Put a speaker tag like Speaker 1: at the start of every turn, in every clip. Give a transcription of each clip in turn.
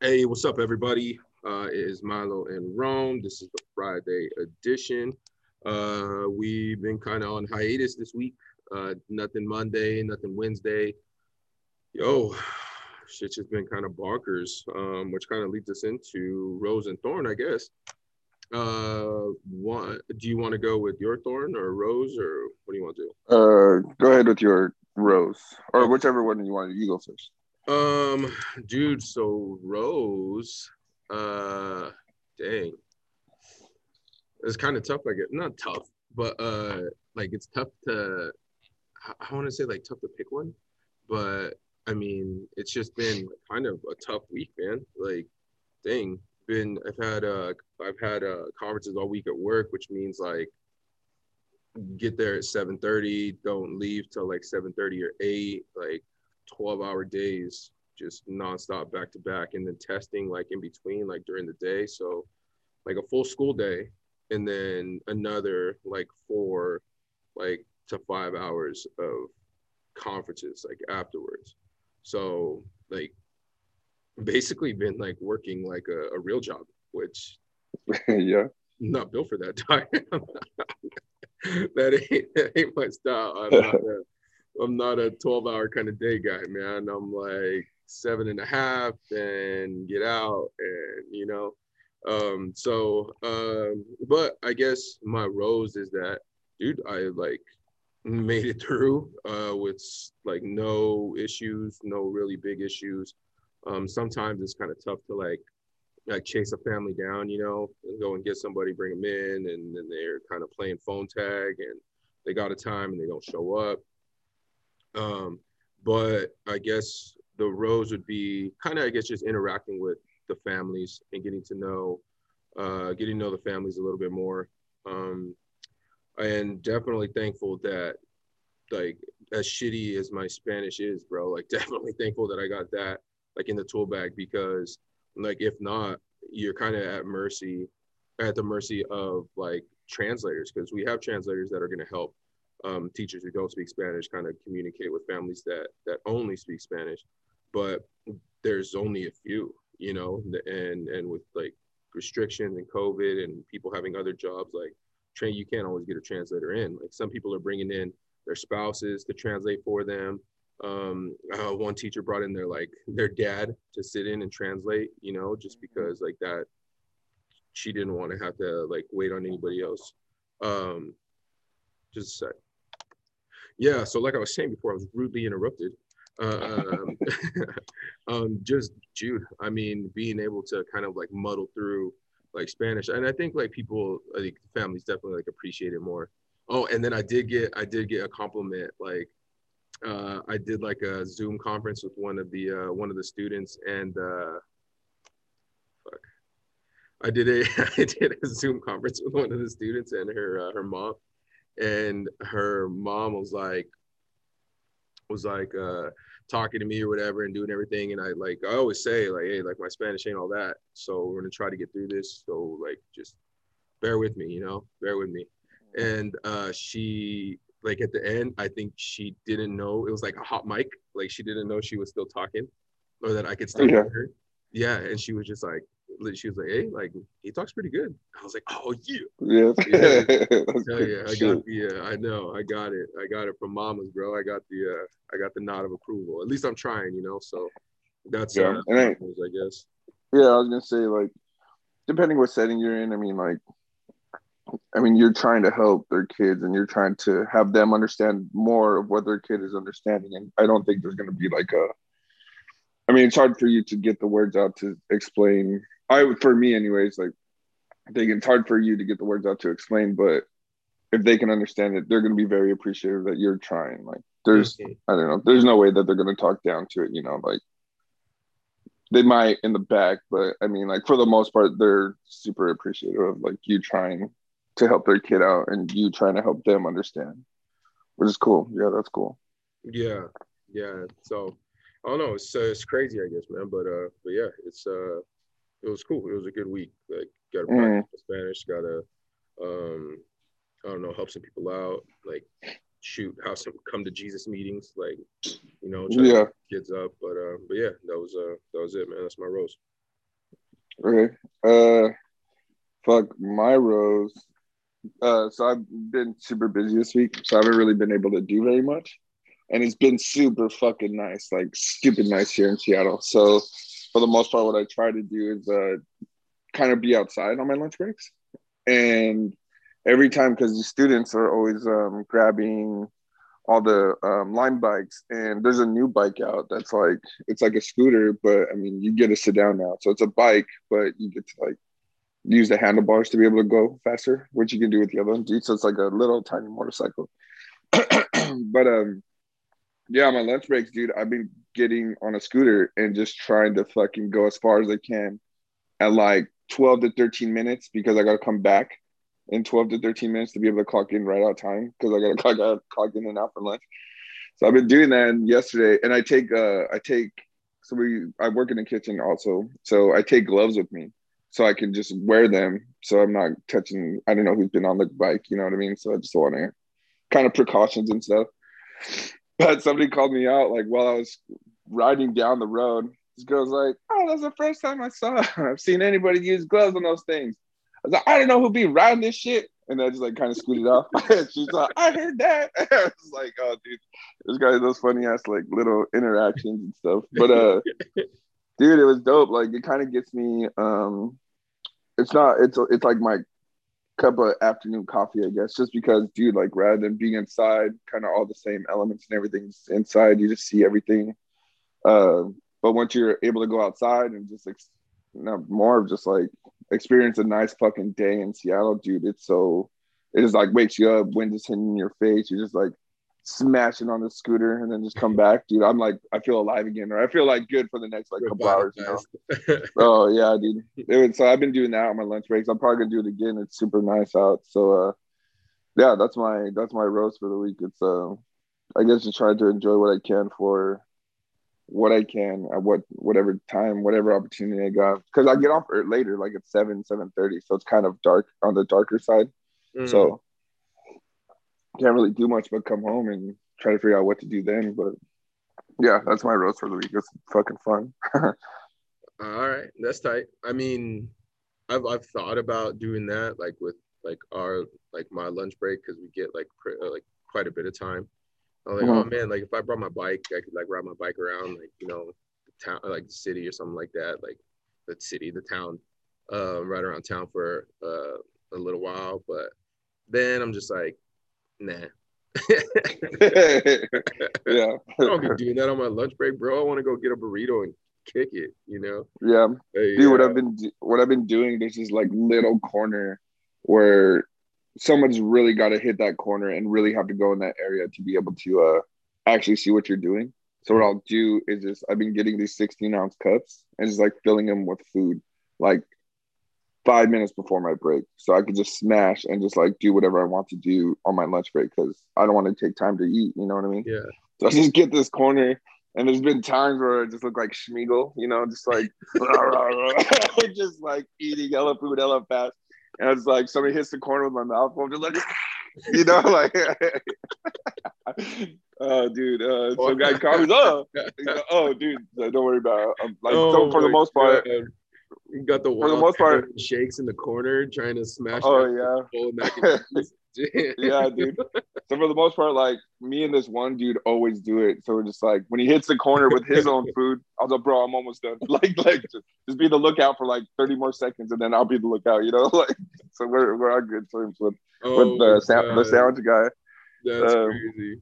Speaker 1: Hey, what's up, everybody? Uh, it is Milo and Rome. This is the Friday edition. Uh, we've been kind of on hiatus this week. Uh, nothing Monday, nothing Wednesday. Yo, shit's just been kind of bonkers, um, which kind of leads us into Rose and Thorn, I guess. Uh, one, do you want to go with your Thorn or Rose, or what do you want to do?
Speaker 2: Uh, go ahead with your Rose, or whichever one you want. You go first.
Speaker 1: Um, dude, so Rose, uh, dang, it's kind of tough. Like, not tough, but uh, like it's tough to. I, I want to say like tough to pick one, but I mean, it's just been kind of a tough week, man. Like, dang, been I've had uh I've had uh conferences all week at work, which means like get there at 7:30, don't leave till like 7:30 or 8, like 12 hour days, just nonstop back to back, and then testing like in between, like during the day. So, like a full school day, and then another like four, like to five hours of conferences like afterwards. So, like, basically been like working like a, a real job, which
Speaker 2: yeah,
Speaker 1: not built for that time. that ain't that ain't my style. I'm not a, I'm not a 12 hour kind of day guy, man. I'm like seven and a half and get out and you know. Um, so um, but I guess my rose is that dude, I like made it through uh with like no issues, no really big issues. Um, sometimes it's kind of tough to like like chase a family down, you know, and go and get somebody, bring them in, and then they're kind of playing phone tag and they got a time and they don't show up. Um, but I guess the rose would be kind of, I guess, just interacting with the families and getting to know, uh, getting to know the families a little bit more. Um, and definitely thankful that, like, as shitty as my Spanish is, bro, like, definitely thankful that I got that, like, in the tool bag because, like, if not, you're kind of at mercy, at the mercy of, like, translators because we have translators that are going to help um, teachers who don't speak Spanish kind of communicate with families that that only speak Spanish, but there's only a few, you know, and and with like restrictions and COVID and people having other jobs, like train, you can't always get a translator in. Like some people are bringing in their spouses to translate for them. Um, uh, one teacher brought in their like their dad to sit in and translate, you know, just because like that she didn't want to have to like wait on anybody else. Um, just a sec. Yeah, so like I was saying before, I was rudely interrupted. Uh, um, um, just Jude, I mean, being able to kind of like muddle through like Spanish, and I think like people, I think families definitely like appreciate it more. Oh, and then I did get, I did get a compliment. Like, uh, I did like a Zoom conference with one of the uh, one of the students, and uh, fuck, I did a I did a Zoom conference with one of the students and her uh, her mom, and her mom was like was like uh talking to me or whatever and doing everything. And i like i always say like hey like my spanish ain't all that. So we're gonna try to get through this. So like just bear with me you know bear with me. And uh she like at the end i think she didn't know. It was like a hot mic. Like she didn't know she was still talking or that i could still
Speaker 2: Yeah.
Speaker 1: hear her. Yeah and she was just like she was like hey like he talks pretty good i was like oh yeah
Speaker 2: yeah.
Speaker 1: Yeah.
Speaker 2: That's
Speaker 1: Hell yeah, I got the. Uh, I know, I got it. I got it from mamas, bro. I got the. Uh, I got the nod of approval. At least I'm trying, you know. So that's
Speaker 2: Yeah,
Speaker 1: uh,
Speaker 2: I-
Speaker 1: I guess.
Speaker 2: Yeah, I was gonna say like, depending what setting you're in, I mean like, I mean you're trying to help their kids and you're trying to have them understand more of what their kid is understanding, and I don't think there's gonna be like a. I mean, it's hard for you to get the words out to explain. I for me, anyways. Like, I think it's hard for you to get the words out to explain, but if they can understand it, they're gonna be very appreciative that you're trying. Like, there's. I don't know, there's no way that they're gonna talk down to it. You know, like they might in the back, but I mean, like for the most part, they're super appreciative of like you trying to help their kid out and you trying to help them understand, which is cool. Yeah, that's cool.
Speaker 1: Yeah, yeah. So I don't know. It's uh, it's crazy, I guess, man. But uh, but yeah, it's uh, it was cool. It was a good week. Like, got to
Speaker 2: Mm.
Speaker 1: practice Spanish. Got to um, I don't know, help some people out. Like, shoot, have some come to Jesus meetings. Like, you know, try
Speaker 2: Yeah.
Speaker 1: kids up. But uh, but yeah, that was uh, that was it, man. That's my rose.
Speaker 2: Okay. Uh, fuck my rose. Uh, so I've been super busy this week, so I haven't really been able to do very much, and it's been super fucking nice, like stupid nice here in Seattle. So for the most part, what I try to do is uh, kind of be outside on my lunch breaks, and every time because the students are always um, grabbing all the um, Lime bikes, and there's a new bike out that's like it's like a scooter, but I mean you get to sit down now, so it's a bike, but you get to like use the handlebars to be able to go faster, which you can do with the other one. So it's like a little tiny motorcycle. but um, yeah, my lunch breaks, dude. I've been getting on a scooter and just trying to fucking go as far as I can at like 12 to 13 minutes because I got to come back in 12 to 13 minutes to be able to clock in right out time because I got to clock clock in and out for lunch. So I've been doing that yesterday, and I take uh I take so we I work in the kitchen also, so I take gloves with me so I can just wear them so I'm not touching. I don't know who's been on the bike, you know what I mean. So I just want to kind of precautions and stuff. But somebody called me out like while I was riding down the road. This girl's like, "Oh, that's the first time I saw. I've seen anybody use gloves on those things." I was like, "I don't know who'd be riding this shit." And I just like kind of scooted off. She's like, I heard that. I was like, oh dude, this guy those funny ass like little interactions and stuff. But uh dude, it was dope. Like it kind of gets me um it's not it's it's like my cup of afternoon coffee, I guess, just because, dude, like rather than being inside, kind of all the same elements and everything's inside, you just see everything. Uh, but once you're able to go outside and just ex- more of just like experience a nice fucking day in Seattle, dude, it's so it just like wakes you up, wind is hitting your face, you're just like smashing on the scooter and then just come back, dude. I'm like, I feel alive again, or I feel like good for the next like couple hours. You oh yeah, dude. It so I've been doing that on my lunch breaks. I'm probably gonna do it again. It's super nice out. So uh, yeah, that's my that's my roast for the week. It's uh, I guess just try to enjoy what I can for what I can at what whatever time, whatever opportunity I got. Because I get off later, like at seven, seven thirty, so it's kind of dark on the darker side. Mm. So can't really do much but come home and try to figure out what to do then. But yeah, that's my roast for the week. It's fucking fun.
Speaker 1: All right, that's tight. I mean, I've I've thought about doing that, like with like our like my lunch break because we get like like quite a bit of time. I'm like, mm-hmm. oh man, like if I brought my bike, I could like ride my bike around, like you know, the town, like the city or something like that, like the city, the town, uh, right around town for uh, a little while. But then I'm just like, Nah. yeah. I don't be doing that on my lunch break, bro. I want to go get a burrito and kick it, you know?
Speaker 2: Yeah. Hey, Dude, yeah. what I've been what I've been doing, there's this like little corner where someone's really got to hit that corner and really have to go in that area to be able to uh actually see what you're doing. So what I'll do is just I've been getting these 16 ounce cups and just like filling them with food. Like five minutes before my break so I could just smash and just like do whatever I want to do on my lunch break because I don't want to take time to eat. You know what I mean?
Speaker 1: Yeah.
Speaker 2: So I just get this corner. And there's been times where I just look like Smeagol, you know, just like just like eating hella food hella fast. And it's like somebody hits the corner with my mouth, I'm just like, you know, like, oh, dude. Uh, some guy comes, oh, oh, dude, don't worry about it. I'm like, oh so for the most part, God.
Speaker 1: You got the for the most part shakes in the corner trying to smash.
Speaker 2: Oh yeah. yeah, dude. So for the most part, like me and this one dude always do it. So we're just like when he hits the corner with his own food, I was like, bro, I'm almost done. Like, like just, just be the lookout for like 30 more seconds, and then I'll be the lookout. You know, like so we're we're on good terms with oh, with the sound the sandwich guy.
Speaker 1: That's um, crazy.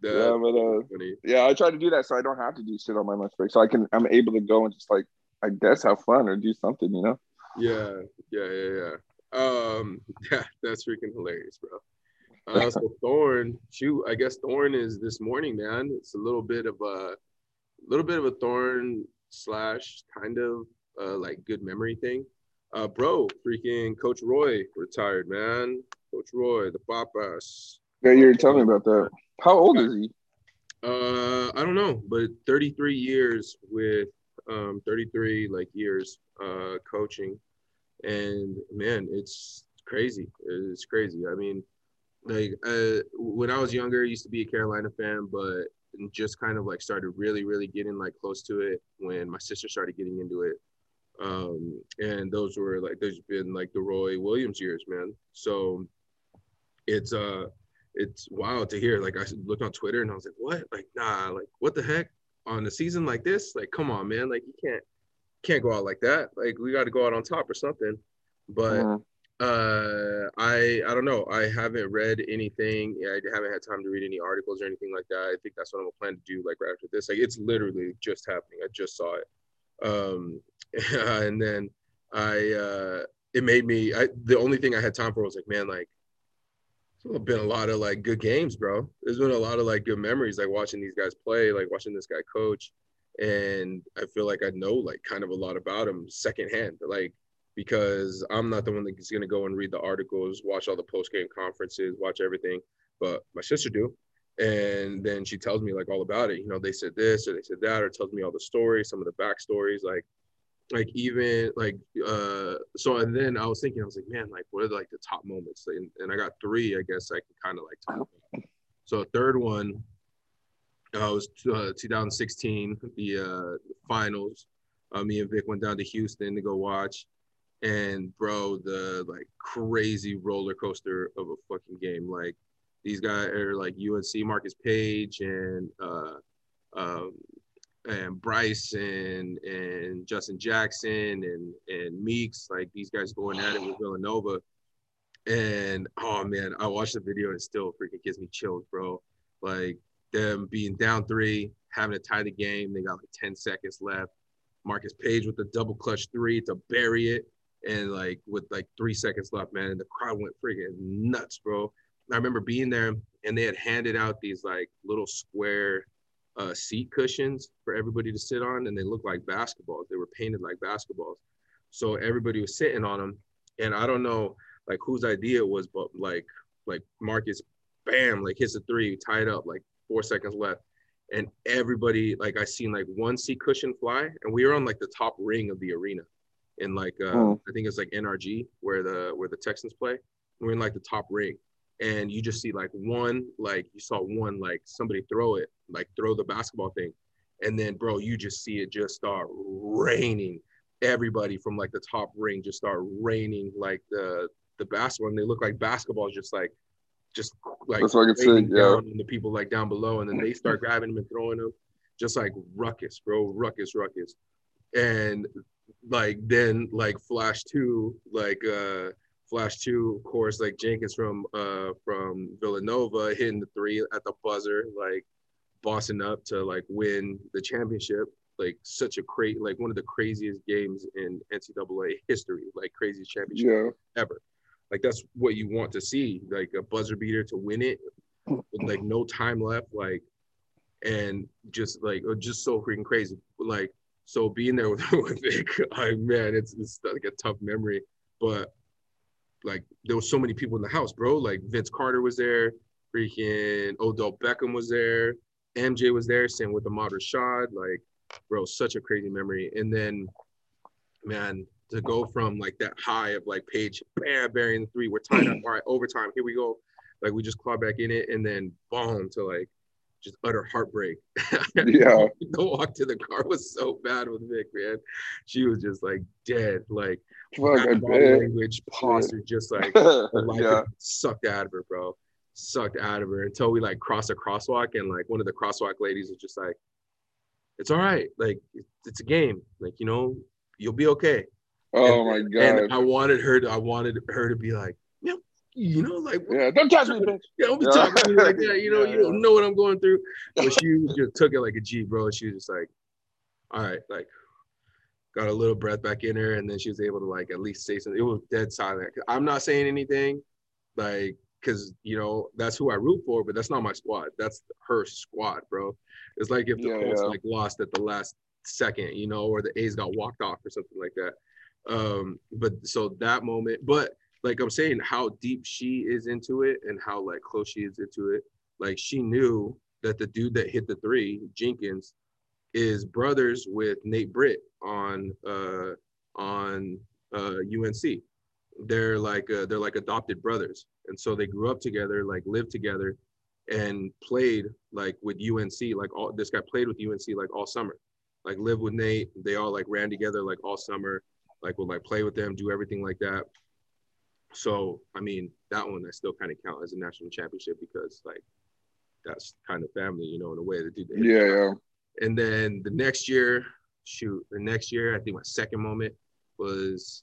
Speaker 2: That's yeah, but uh, yeah, I try to do that so I don't have to do shit on my lunch break. So I can I'm able to go and just like I guess have fun or do something, you know?
Speaker 1: Yeah, yeah, yeah, yeah. Um, yeah, that's freaking hilarious, bro. Uh, so Thorn, shoot, I guess Thorn is this morning, man. It's a little bit of a little bit of a Thorn slash kind of uh, like good memory thing. Uh, bro, freaking Coach Roy retired, man. Coach Roy, the Papas.
Speaker 2: Yeah, you are telling me about that. How old is he?
Speaker 1: Uh, I don't know, but 33 years with um, 33 like years uh, coaching, and man, it's crazy. It's crazy. I mean, like uh, when I was younger, I used to be a Carolina fan, but just kind of like started really, really getting like close to it when my sister started getting into it. Um, and those were like there's been like the Roy Williams years, man. So it's uh it's wild to hear. Like I looked on Twitter and I was like, what? Like, nah, like what the heck? On a season like this? Like, come on, man. Like you can't can't go out like that. Like we got to go out on top or something. But uh, I I don't know. I haven't read anything. I haven't had time to read any articles or anything like that. I think that's what I'm planning to plan to do. Like right after this, like it's literally just happening. I just saw it. Um, and then I uh, it made me. I the only thing I had time for was like, man, like it's been a lot of like good games, bro. There's been a lot of like good memories, like watching these guys play, like watching this guy coach and I feel like I know like kind of a lot about him secondhand, like because I'm not the one that's gonna go and read the articles, watch all the post game conferences, watch everything, but my sister do, and then she tells me like all about it. You know, they said this or they said that, or tells me all the stories, some of the backstories, like like even like uh so and then I was thinking I was like man like what are like the top moments and, and I got three I guess I can kind of like talk. So third one uh, was uh, 2016, the uh, finals. Uh, me and Vic went down to Houston to go watch, and bro, the like crazy roller coaster of a fucking game. Like these guys are like UNC Marcus Paige and uh, um, and Bryce and and Justin Jackson and and Meeks. Like these guys going at it with Villanova. And oh man, I watched the video and it still freaking gives me chills, bro. Like them being down three, having to tie the game. They got like 10 seconds left. Marcus Paige with the double clutch three to bury it. And like with like three seconds left, man, and the crowd went freaking nuts, bro. I remember being there and they had handed out these like little square uh, seat cushions for everybody to sit on, and they looked like basketballs. They were painted like basketballs. So everybody was sitting on them. And I don't know like whose idea it was, but like like Marcus, bam, like hits a three, tied up, like four seconds left. And everybody, like I seen like one seat cushion fly, and we were on like the top ring of the arena, in like uh, oh. I think it's like NRG where the where the Texans play. We're in like the top ring, and you just see like one, like you saw one, like somebody throw it, like throw the basketball thing, and then bro, you just see it just start raining. Everybody from like the top ring just start raining like the the basketball, and they look like basketballs just like just like That's what I say, yeah. down the people like down below, and then they start grabbing them and throwing them, just like ruckus, bro, ruckus, ruckus, and like then like Flash two, like uh Flash two, of course, like Jenkins from uh from Villanova hitting the three at the buzzer, like bossing up to like win the championship. Like such a great, like one of the craziest games in NCAA history, like craziest championship yeah. ever. Like that's what you want to see, like a buzzer beater to win it with like no time left, like and just like uh, just so freaking crazy. Like so being there with, with Vic, I man, it's it's like a tough memory. But like there was so many people in the house, bro. Like Vince Carter was there, freaking Odell Beckham was there, MJ was there, same with Ahmad Rashad. Like, bro, such a crazy memory. And then, man, to go from like that high of like Paige, bam, burying the three. We're tied up. All right, overtime. Here we go. Like we just claw back in it, and then boom to like just utter heartbreak.
Speaker 2: yeah.
Speaker 1: the walk to the car was so bad with Vic, man. She was just like dead, like language, posture, just like life yeah. sucked out of her, bro. Sucked out of her until we like crossed a crosswalk, and like one of the crosswalk ladies was just like, "It's all right, like it's a game, like you know, you'll be okay."
Speaker 2: Oh and, my god!
Speaker 1: And I wanted her to, I wanted her to be like, you know, like
Speaker 2: yeah, don't touch me, bitch.
Speaker 1: Yeah, don't be talking to me like that. You know, yeah, you don't know what I'm going through. But she just took it like a G, bro. She was just like, all right, like got a little breath back in her, and then she was able to like at least say something. It was dead silent. I'm not saying anything, like because you know that's who I root for, but that's not my squad. That's her squad, bro. It's like if the yeah, Colts yeah. like lost at the last second, you know, or the A's got walked off or something like that. Um, but so that moment, but like I'm saying, how deep she is into it and how like close she is into it. Like she knew that the dude that hit the three, Jenkins, is brothers with Nate Britt on uh on uh UNC. They're like uh, they're like adopted brothers, and so they grew up together, like lived together, and played like with UNC. Like all this guy played with UNC like all summer like live with Nate. They all like ran together like all summer, like would like play with them, do everything like that. So I mean, that one I still kind of count as a national championship because like that's kind of family, you know, in a way that do.
Speaker 2: Yeah, yeah.
Speaker 1: And then the next year, shoot, the next year, I think my second moment was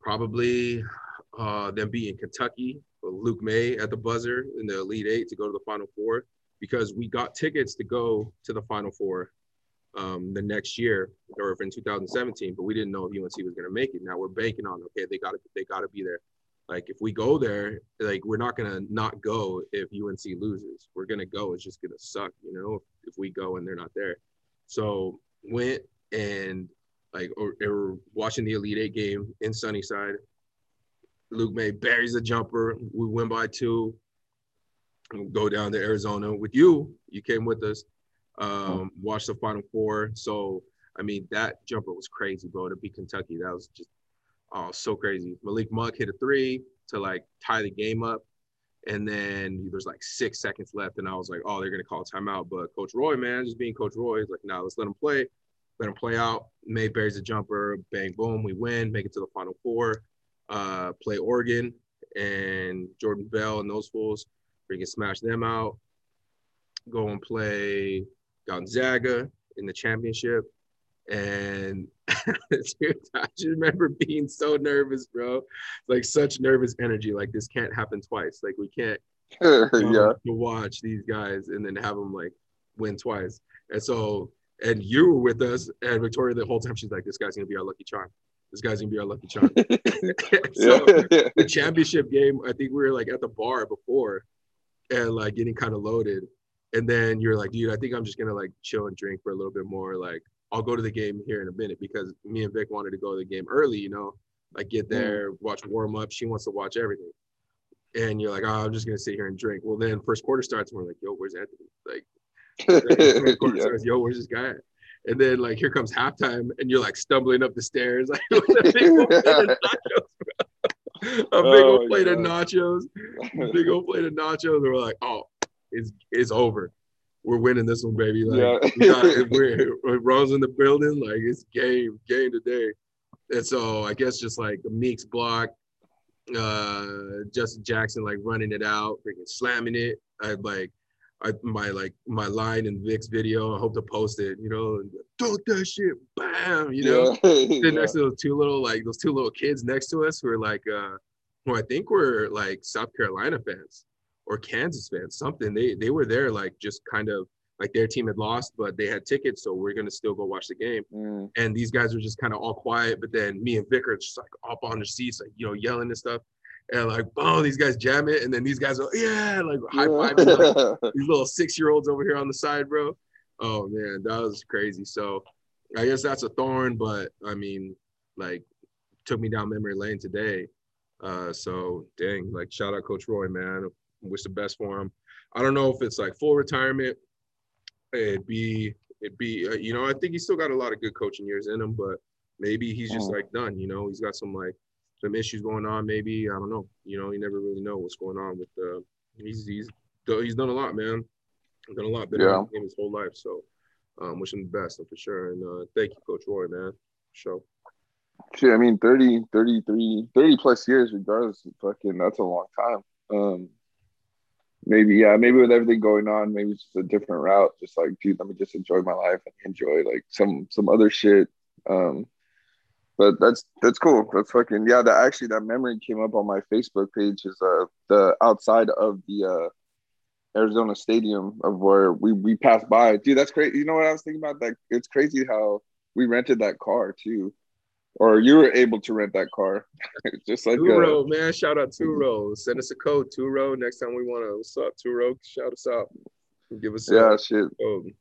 Speaker 1: probably uh, them beating Kentucky, Luke Maye at the buzzer in the Elite Eight to go to the Final Four because we got tickets to go to the Final Four um, the next year or in 2017, but we didn't know if UNC was going to make it. Now we're banking on okay, they got to they got to be there. Like if we go there, like we're not gonna not go if UNC loses. We're gonna go. It's just gonna suck, you know, if, we go and they're not there. So went and like or, or watching the Elite Eight game in Sunnyside. Luke Maye buries a jumper. We win by two. go down to Arizona with you. You came with us. Um, watched the Final Four. So I mean, that jumper was crazy, bro. To beat Kentucky, that was just oh so crazy. Malik Monk hit a three to like tie the game up, and then there's like six seconds left, and I was like, oh, they're gonna call timeout. But Coach Roy, man, just being Coach Roy, he's like, nah, let's let him play. Let him play out. Maye buries a jumper. Bang, boom, we win. Make it to the Final Four. Uh, play Oregon and Jordan Bell and those fools. Freaking smash them out. Go and play Gonzaga in the championship. And dude, I just remember being so nervous, bro. Like such nervous energy. Like this can't happen twice. Like we can't
Speaker 2: yeah.
Speaker 1: watch these guys and then have them like win twice. And so, and you were with us, and Victoria the whole time she's like, "This guy's gonna be our lucky charm. This guy's gonna be our lucky charm." so
Speaker 2: yeah.
Speaker 1: the championship game, I think we were like at the bar before, and like getting kind of loaded. And then you're like, dude, I think I'm just gonna like chill and drink for a little bit more. Like, I'll go to the game here in a minute because me and Vic wanted to go to the game early, you know, like get there, watch warm up. She wants to watch everything. And you're like, oh, I'm just gonna sit here and drink. Well, then first quarter starts, and we're like, yo, where's Anthony? Like, first quarter
Speaker 2: Yeah.
Speaker 1: starts, yo, where's this guy? at? And then like here comes halftime, and you're like stumbling up the stairs, like a big old plate of nachos, a big
Speaker 2: Oh,
Speaker 1: old plate of nachos, big old plate of nachos. And we're like, oh, it's it's over. We're winning this one, baby. Like
Speaker 2: Yeah.
Speaker 1: we got, we're, we're Rose in the building. Like it's game, game today. And so I guess just like Meeks block, uh, Justin Jackson like running it out, freaking slamming it. I like I my like my line in Vic's video. I hope to post it. You know, dunk that shit, bam. You know, sitting
Speaker 2: yeah.
Speaker 1: next to those two little like those two little kids next to us who are like uh who I think were like South Carolina fans or Kansas fans, something. They they were there like just kind of like their team had lost, but they had tickets, so we're gonna still go watch the game.
Speaker 2: Mm.
Speaker 1: And these guys were just kind of all quiet, but then me and Vic are just like up on the seats, like you know, yelling and stuff. And like, oh, these guys jam it, and then these guys are yeah, like high fiving like, these little six year olds over here on the side, bro. Oh man, that was crazy. So I guess that's a thorn, but I mean, like, took me down memory lane today. Uh, so dang, like, shout out Coach Roy, man. Wish the best for him. I don't know if it's like full retirement. It'd be, it'd be, uh, you know, I think he's still got a lot of good coaching years in him, but maybe he's just
Speaker 2: Mm.
Speaker 1: like done. You know, he's got some like some issues going on. Maybe I don't know. You know, you never really know what's going on with the. He's he's he's done a lot, man. Done a lot. Been
Speaker 2: Yeah.
Speaker 1: his whole life. So, um, wish him the best for sure. And uh, thank you, Coach Roy, man. Show.
Speaker 2: Shit, I mean, 30, 33, 30 plus years, regardless, fucking, that's a long time. Um, maybe, yeah, maybe with everything going on, maybe it's just a different route. Just like, dude, let me just enjoy my life and enjoy like some some other shit. Um, but that's that's cool. That's fucking yeah. That actually that memory came up on my Facebook page. Is uh the outside of the uh Arizona Stadium of where we we passed by. Dude, that's crazy. You know what I was thinking about? That it's crazy how we rented that car too, or you were able to rent that car. Just like
Speaker 1: Two
Speaker 2: uh,
Speaker 1: row, man. Shout out Turo. Send us a code. Turo. Next time we want to. What's up, Turo? Shout us out. Give us
Speaker 2: yeah,
Speaker 1: a
Speaker 2: shit.
Speaker 1: code.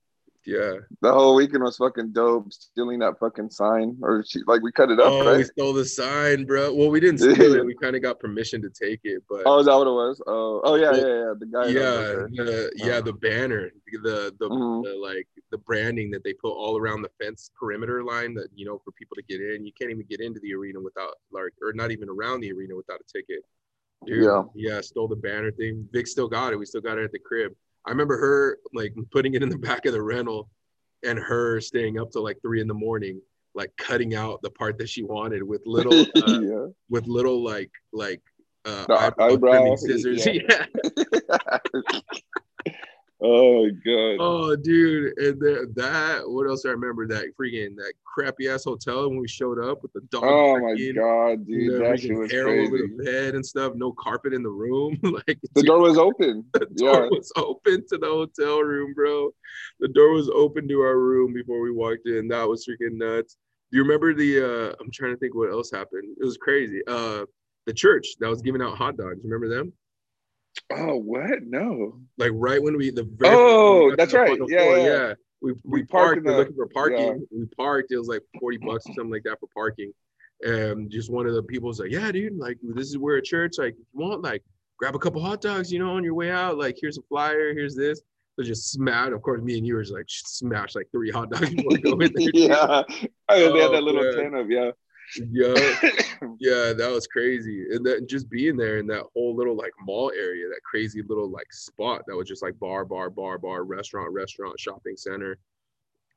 Speaker 1: Yeah.
Speaker 2: The whole weekend was fucking dope. Stealing that fucking sign, or she, like we cut it up,
Speaker 1: Oh, we stole the sign, bro. Well, we didn't steal it. We kind of got permission to take it, but
Speaker 2: Oh, is that what it was? Oh, oh yeah,
Speaker 1: Well,
Speaker 2: yeah, yeah. The guy.
Speaker 1: yeah, the, yeah,
Speaker 2: Oh.
Speaker 1: the banner, the the,
Speaker 2: Mhm.
Speaker 1: the like the branding that they put all around the fence perimeter line that you know for people to get in. You can't even get into the arena without like, or not even around the arena without a ticket. Dude,
Speaker 2: Yeah.
Speaker 1: yeah, stole the banner thing. Vic still got it. We still got it at the crib. I remember her like putting it in the back of the rental and her staying up till like three in the morning, like cutting out the part that she wanted with little, uh,
Speaker 2: yeah.
Speaker 1: with little like like uh, eyebrow
Speaker 2: eyebrow,
Speaker 1: scissors.
Speaker 2: yeah.
Speaker 1: yeah.
Speaker 2: oh god.
Speaker 1: Oh, dude, and that. What else I remember? That freaking that crappy ass hotel when we showed up with the dog.
Speaker 2: Oh my
Speaker 1: freaking-
Speaker 2: god, dude,
Speaker 1: and the
Speaker 2: that shit was
Speaker 1: hair all over
Speaker 2: crazy.
Speaker 1: the bed and stuff. No carpet in the room. like
Speaker 2: The door was open.
Speaker 1: the door
Speaker 2: Yeah.
Speaker 1: was open to the hotel room, bro. The door was open to our room before we walked in. That was freaking nuts. Do you remember the? uh I'm trying to think what else happened. It was crazy. Uh, the church that was giving out hot dogs. Remember them?
Speaker 2: Oh what? No.
Speaker 1: Like right when we the very
Speaker 2: Oh,
Speaker 1: we got to
Speaker 2: that's right. Yeah,
Speaker 1: floor,
Speaker 2: yeah.
Speaker 1: We, we,
Speaker 2: We
Speaker 1: parked. We're looking for parking.
Speaker 2: yeah.
Speaker 1: We parked. It was like forty bucks or something like that for parking. And just one of the people was like, "Yeah, dude, like this is where a church. Like, if you want like grab a couple hot dogs, you know, on your way out. Like, here's a flyer. Here's this." So just smash. Of course, me and you were just like smash like three hot dogs before we go in there.
Speaker 2: yeah. Oh, they had
Speaker 1: Oh,
Speaker 2: that little
Speaker 1: man.
Speaker 2: tent of yeah.
Speaker 1: Yeah, yeah, that was crazy. And then just being there in that whole little like mall area, that crazy little like spot that was just like bar, bar, bar, bar, restaurant, restaurant, shopping center,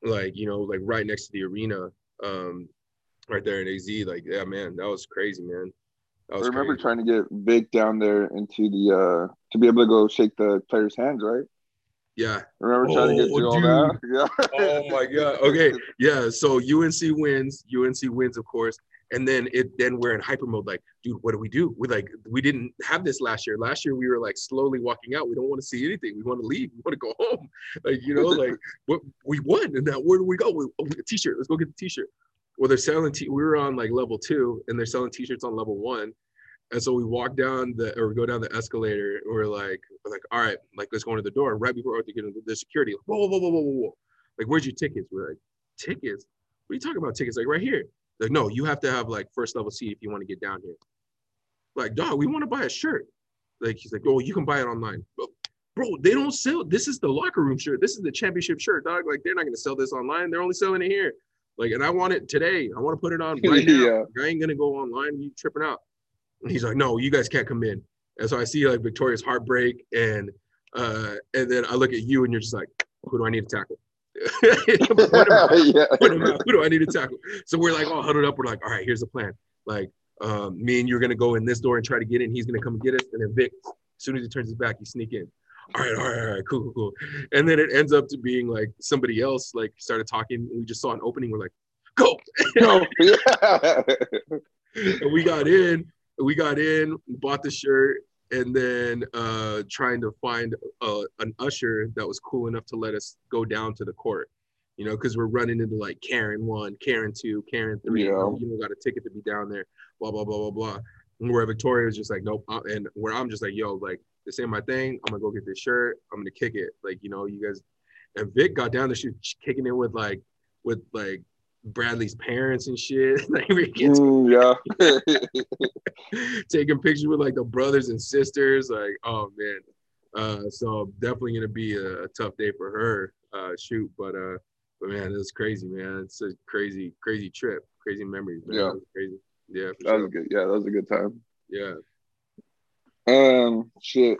Speaker 1: like you know, like right next to the arena, um, right there in AZ. Like, yeah, man, that was crazy, man. That
Speaker 2: I remember
Speaker 1: crazy.
Speaker 2: trying to get Vic down there into the uh to be able to go shake the players' hands, right?
Speaker 1: Yeah.
Speaker 2: Remember trying to get
Speaker 1: Oh,
Speaker 2: through all that? Yeah.
Speaker 1: Oh my god. Okay. Yeah. So UNC wins. UNC wins, of course. And then it then we're in hyper mode. Like, dude, what do we do? We like we didn't have this last year. Last year we were like slowly walking out. We don't want to see anything. We want to leave. We want to go home. Like you know, like what we won. And now where do we go? We, oh, t-shirt. Let's go get the t-shirt. Well, they're selling. T- we were on like level two, and they're selling t-shirts on level one. And so we walk down the or we go down the escalator. And we're like, we're like, all right, like let's go into the door. And right before we get into the security, like, whoa, whoa, whoa, whoa, whoa, whoa. Like, where's your tickets? We're like, tickets? What are you talking about? Tickets? Like right here. Like, no, you have to have like first level seat if you want to get down here. Like, dog, we want to buy a shirt. Like, he's like, oh, you can buy it online. Bro, Bro, they don't sell. This is the locker room shirt. This is the championship shirt, dog. Like, they're not gonna sell this online. They're only selling it here. Like, and I want it today. I want to put it on right now.
Speaker 2: Yeah.
Speaker 1: I ain't gonna go online. You tripping out? And he's like, no, you guys can't come in. And so I see like Victoria's heartbreak, and uh, and then I look at you, and you're just like, who do I need to tackle? What am I-
Speaker 2: yeah.
Speaker 1: what am I- who do I need to tackle? So we're like all huddled up. We're like, all right, here's the plan. Like, um, me and you're gonna go in this door and try to get in. He's gonna come and get us, and then Vic, as soon as he turns his back, you sneak in. All right, all right, all right, cool, cool, cool. And then it ends up to being like somebody else like started talking. and We just saw an opening. We're like, go.
Speaker 2: Yeah.
Speaker 1: and we got in. We got in, bought the shirt, and then uh, trying to find uh, an usher that was cool enough to let us go down to the court. You know, because we're running into like Karen one, Karen two, Karen three.
Speaker 2: Yeah.
Speaker 1: You know, got a ticket to be down there. Blah blah blah blah blah. And where Victoria was just like, nope. uh, And where I'm just like, yo, like this ain't my thing. I'm gonna go get this shirt. I'm gonna kick it. Like you know, you guys. And Vic got down there, she was kicking it with like with like Bradley's parents and shit. like we get
Speaker 2: Mm, yeah.
Speaker 1: taking pictures with like the brothers and sisters. Like, oh man. Uh, so definitely gonna be a, a tough day for her. Uh, shoot, but uh, but man, it was crazy, man. It's a crazy, crazy trip, crazy memories. Man.
Speaker 2: Yeah.
Speaker 1: Was crazy. Yeah,
Speaker 2: that was good. Yeah, that was a good time.
Speaker 1: Yeah.
Speaker 2: Um, shit.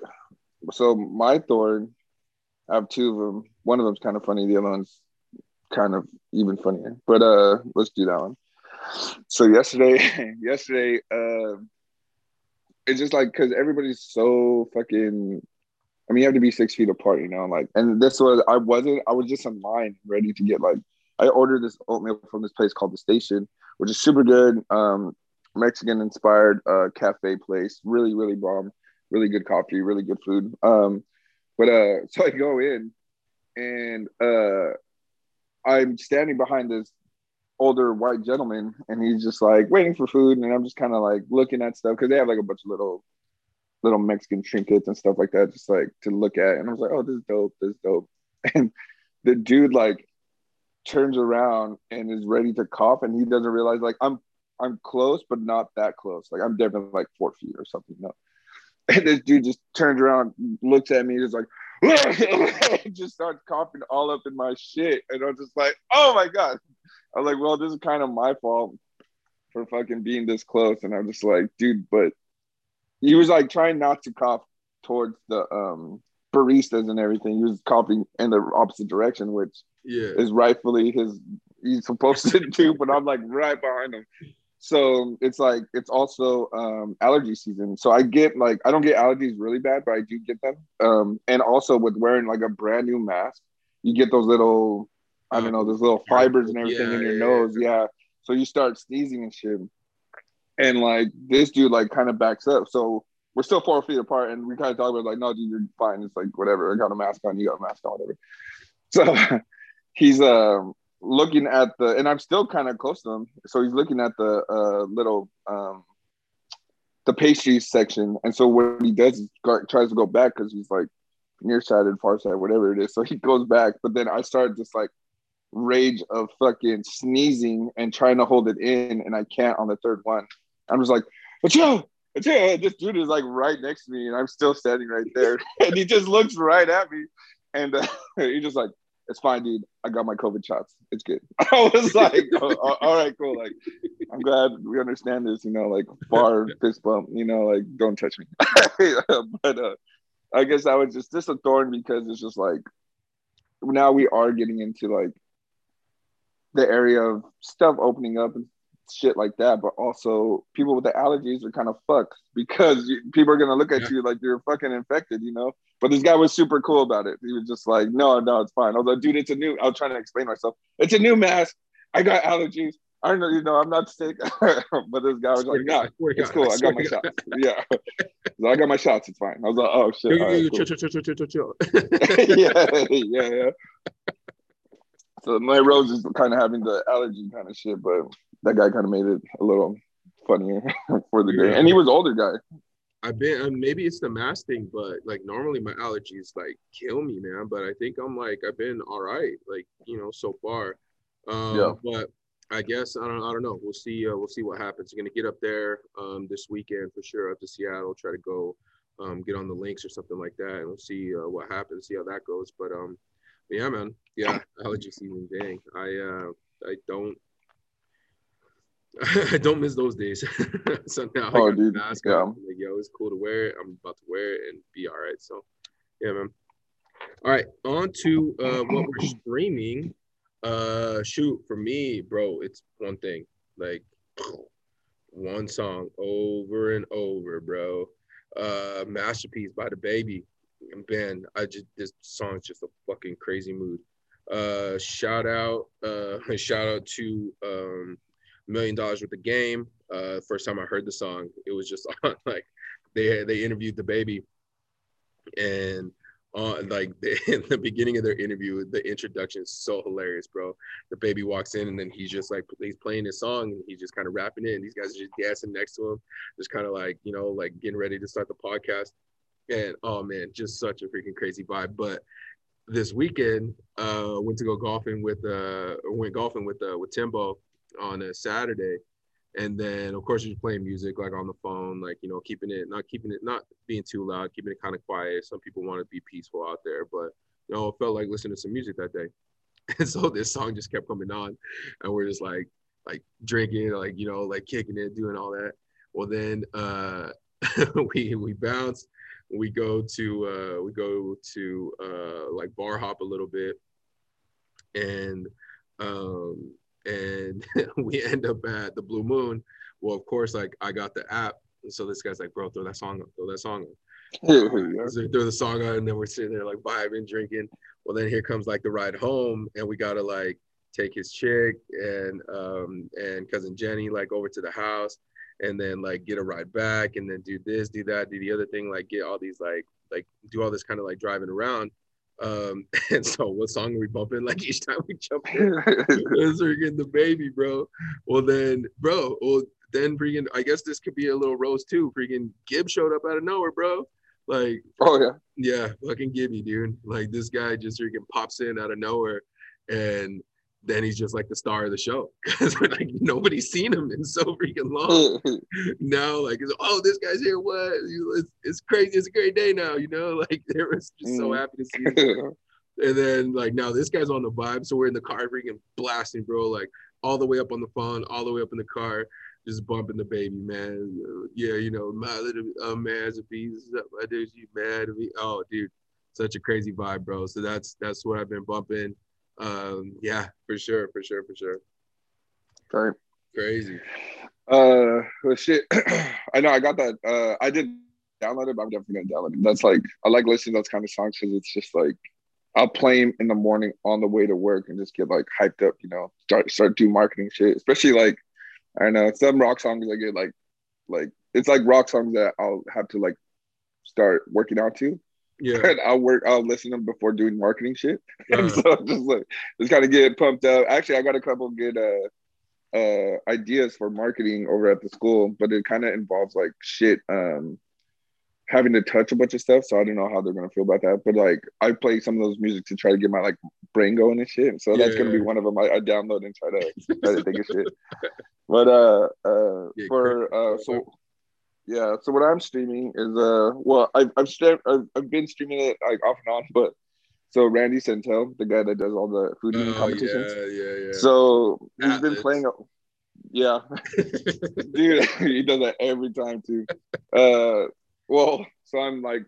Speaker 2: So my thorn, I have two of them. One of them's kind of funny. The other one's kind of even funnier. But uh, let's do that one. So yesterday, yesterday, um, it's just like because everybody's so fucking. I mean, you have to be six feet apart, you know. Like, and this was I wasn't. I was just in line, ready to get like. I ordered this oatmeal from this place called the Station, which is super good. Um, Mexican inspired uh cafe place. Really, really bomb. Really good coffee. Really good food. Um, but uh, so I go in, and uh, I'm standing behind this older white gentleman, and he's just like waiting for food, and I'm just kind of like looking at stuff because they have like a bunch of little, little Mexican trinkets and stuff like that, just like to look at. And I was like, oh, this is dope. This is dope. And the dude like turns around and is ready to cough, and he doesn't realize like I'm I'm close, but not that close. Like I'm definitely like four feet or something. No. And this dude just turns around, looks at me, just like, just starts coughing all up in my shit. And I'm just like, oh my God. I was like, well, this is kind of my fault for fucking being this close. And I'm just like, dude, but he was like trying not to cough towards the um baristas and everything. He was coughing in the opposite direction, which
Speaker 1: yeah.
Speaker 2: is rightfully his he's supposed to do, but I'm like right behind him. So it's like it's also um, allergy season. So I get like I don't get allergies really bad, but I do get them. Um, and also with wearing like a brand new mask, you get those little I don't know those little fibers and everything
Speaker 1: Yeah,
Speaker 2: in your
Speaker 1: yeah,
Speaker 2: nose. Yeah. So you start sneezing and shit. And like this dude like kind of backs up. So we're still four feet apart, and we kind of talk about like, no, dude, you're fine. It's like whatever. I got a mask on. You got a mask on. Whatever. So he's um looking at the, and I'm still kind of close to him. So he's looking at the uh, little um the pastry section, and so what he does is tries to go back because he's like nearsighted, farsighted, whatever it is. So he goes back, but then I started just like rage of fucking sneezing and trying to hold it in, and I can't on the third one. I'm just like, Joe, Joe, this dude is like right next to me, and I'm still standing right there, and he just looks right at me, and uh, he's just like, "It's fine, dude. I got my COVID shots. It's good." I was like, oh, "All right, cool. Like, I'm glad we understand this. You know, like bar fist bump. You know, like don't touch me." but uh, I guess I was just this a thorn because it's just like now we are getting into like the area of stuff opening up and shit like that, but also people with the allergies are kind of fucked because you, people are gonna look at
Speaker 1: Yeah.
Speaker 2: you like you're fucking infected, you know. But this guy was super cool about it. He was just like, "No, no, it's fine." I was like, "Dude, it's a new." I was trying to explain myself. It's a new mask. I got allergies. I don't know, you know, I'm not sick. but this guy was like, "No,
Speaker 1: to
Speaker 2: it's cool. I
Speaker 1: swear
Speaker 2: got my shots. Yeah, so I got my shots. It's fine." I was like, "Oh shit."
Speaker 1: Yo, yo,
Speaker 2: all
Speaker 1: yo,
Speaker 2: right, cool."
Speaker 1: chill, chill, chill, chill, chill, chill.
Speaker 2: yeah, yeah, yeah. So my Rose is kind of having the allergy kind of shit, but that guy kind of made it a little funnier for the day. And he was older guy.
Speaker 1: I've been um, maybe it's the mask thing, but like normally my allergies like kill me, man. But I think I'm like I've been all right, like you know, so far. Um,
Speaker 2: Yeah.
Speaker 1: But I guess I don't I don't know. We'll see. Uh, we'll see what happens. I'm gonna get up there um, this weekend for sure up to Seattle. Try to go um, get on the links or something like that, and we'll see uh, what happens. See how that goes. But um, but yeah, man. Yeah, allergy season. Dang, I uh, I don't. I don't miss those days. so now
Speaker 2: Oh,
Speaker 1: I got
Speaker 2: dude,
Speaker 1: mask
Speaker 2: yeah.
Speaker 1: I'm Like, yo, it's cool to wear it. I'm about to wear it and be all right. So, yeah, man. All right, on to uh, what we're streaming. Uh, shoot, for me, bro, it's one thing. Like, one song over and over, bro. Uh, masterpiece by DaBaby. And Ben, I just this song's just a fucking crazy mood. Uh, shout out, uh, shout out to um, Million Dollaz Worth of Game. Uh, first time I heard the song, it was just on like they they interviewed DaBaby, and on like the, in the beginning of their interview, the introduction is so hilarious, bro. DaBaby walks in and then he's just like he's playing his song and he's just kind of rapping it, and these guys are just dancing next to him, just kind of like you know like getting ready to start the podcast. And oh man, just such a freaking crazy vibe. But this weekend, uh, went to go golfing with uh, went golfing with uh, with Timbo on a Saturday, and then of course was playing music like on the phone, like you know keeping it not keeping it not being too loud, keeping it kind of quiet. Some people want to be peaceful out there, but you know it felt like listening to some music that day, and so this song just kept coming on, and we're just like like drinking, like you know like kicking it, doing all that. Well then uh, we we bounce we go to uh we go to uh like bar hop a little bit and um and we end up at the blue moon. Well of course like i got the app and so this guy's like bro throw that song on throw that song
Speaker 2: Yeah.
Speaker 1: so throw the song on and then we're sitting there like vibing drinking. Well then here comes like the ride home and we gotta like take his chick and um and cousin jenny like over to the house and then like get a ride back and then do this do that do the other thing like get all these like like do all this kind of like driving around um and so what song are we bumping? Like each time we jump in it's freaking DaBaby bro. Well then bro well then freaking i guess this could be a little roast too. Freaking Gibb showed up out of nowhere bro. Like
Speaker 2: oh yeah.
Speaker 1: yeah, fucking Gibby, dude. Like this guy just freaking pops in out of nowhere, and then he's just like the star of the show because like nobody's seen him in so freaking long. now, like, it's, oh, this guy's here. What? It's, it's crazy. It's a great day now. You know, like they were just so
Speaker 2: Mm.
Speaker 1: happy to see him. And then like now this guy's on the vibe, so we're in the car freaking blasting, bro. Like all the way up on the phone, all the way up in the car, just bumping DaBaby, man. Yeah, you know, my little uh, masterpiece. I do you mad at me? Oh, dude, such a crazy vibe, bro. So that's that's what I've been bumping. Um, yeah, for sure, for sure, for sure.
Speaker 2: Right.
Speaker 1: Crazy.
Speaker 2: Uh, well, shit. I know I got that. Uh, I did download it, but I'm definitely gonna download it. That's like I like listening to those kind of songs because it's just like I'll play them in the morning on the way to work and just get like hyped up. You know, start start do marketing shit. Especially like I don't know some rock songs I get like like it's like rock songs that I'll have to like start working out to.
Speaker 1: Yeah.
Speaker 2: And I'll work, I'll listen to them before doing marketing shit. And
Speaker 1: Uh-huh.
Speaker 2: so just like just kind of get pumped up. Actually, I got a couple good uh uh ideas for marketing over at the school, but it kind of involves like shit um having to touch a bunch of stuff. So I don't know how they're gonna feel about that. But like I play some of those music to try to get my like brain going and shit. So that's gonna be
Speaker 1: Yeah.
Speaker 2: one of them I, I download and try to try to think of shit. But uh uh
Speaker 1: Yeah,
Speaker 2: for uh so yeah, so what I'm streaming is uh well I've I've, st- I've I've been streaming it like off and on, but so Randy Santel, the guy that does all the food eating
Speaker 1: Oh,
Speaker 2: competitions.
Speaker 1: yeah, yeah, yeah.
Speaker 2: So he's been
Speaker 1: Atlas.
Speaker 2: playing yeah, dude, he does that every time too. Uh well, so I'm like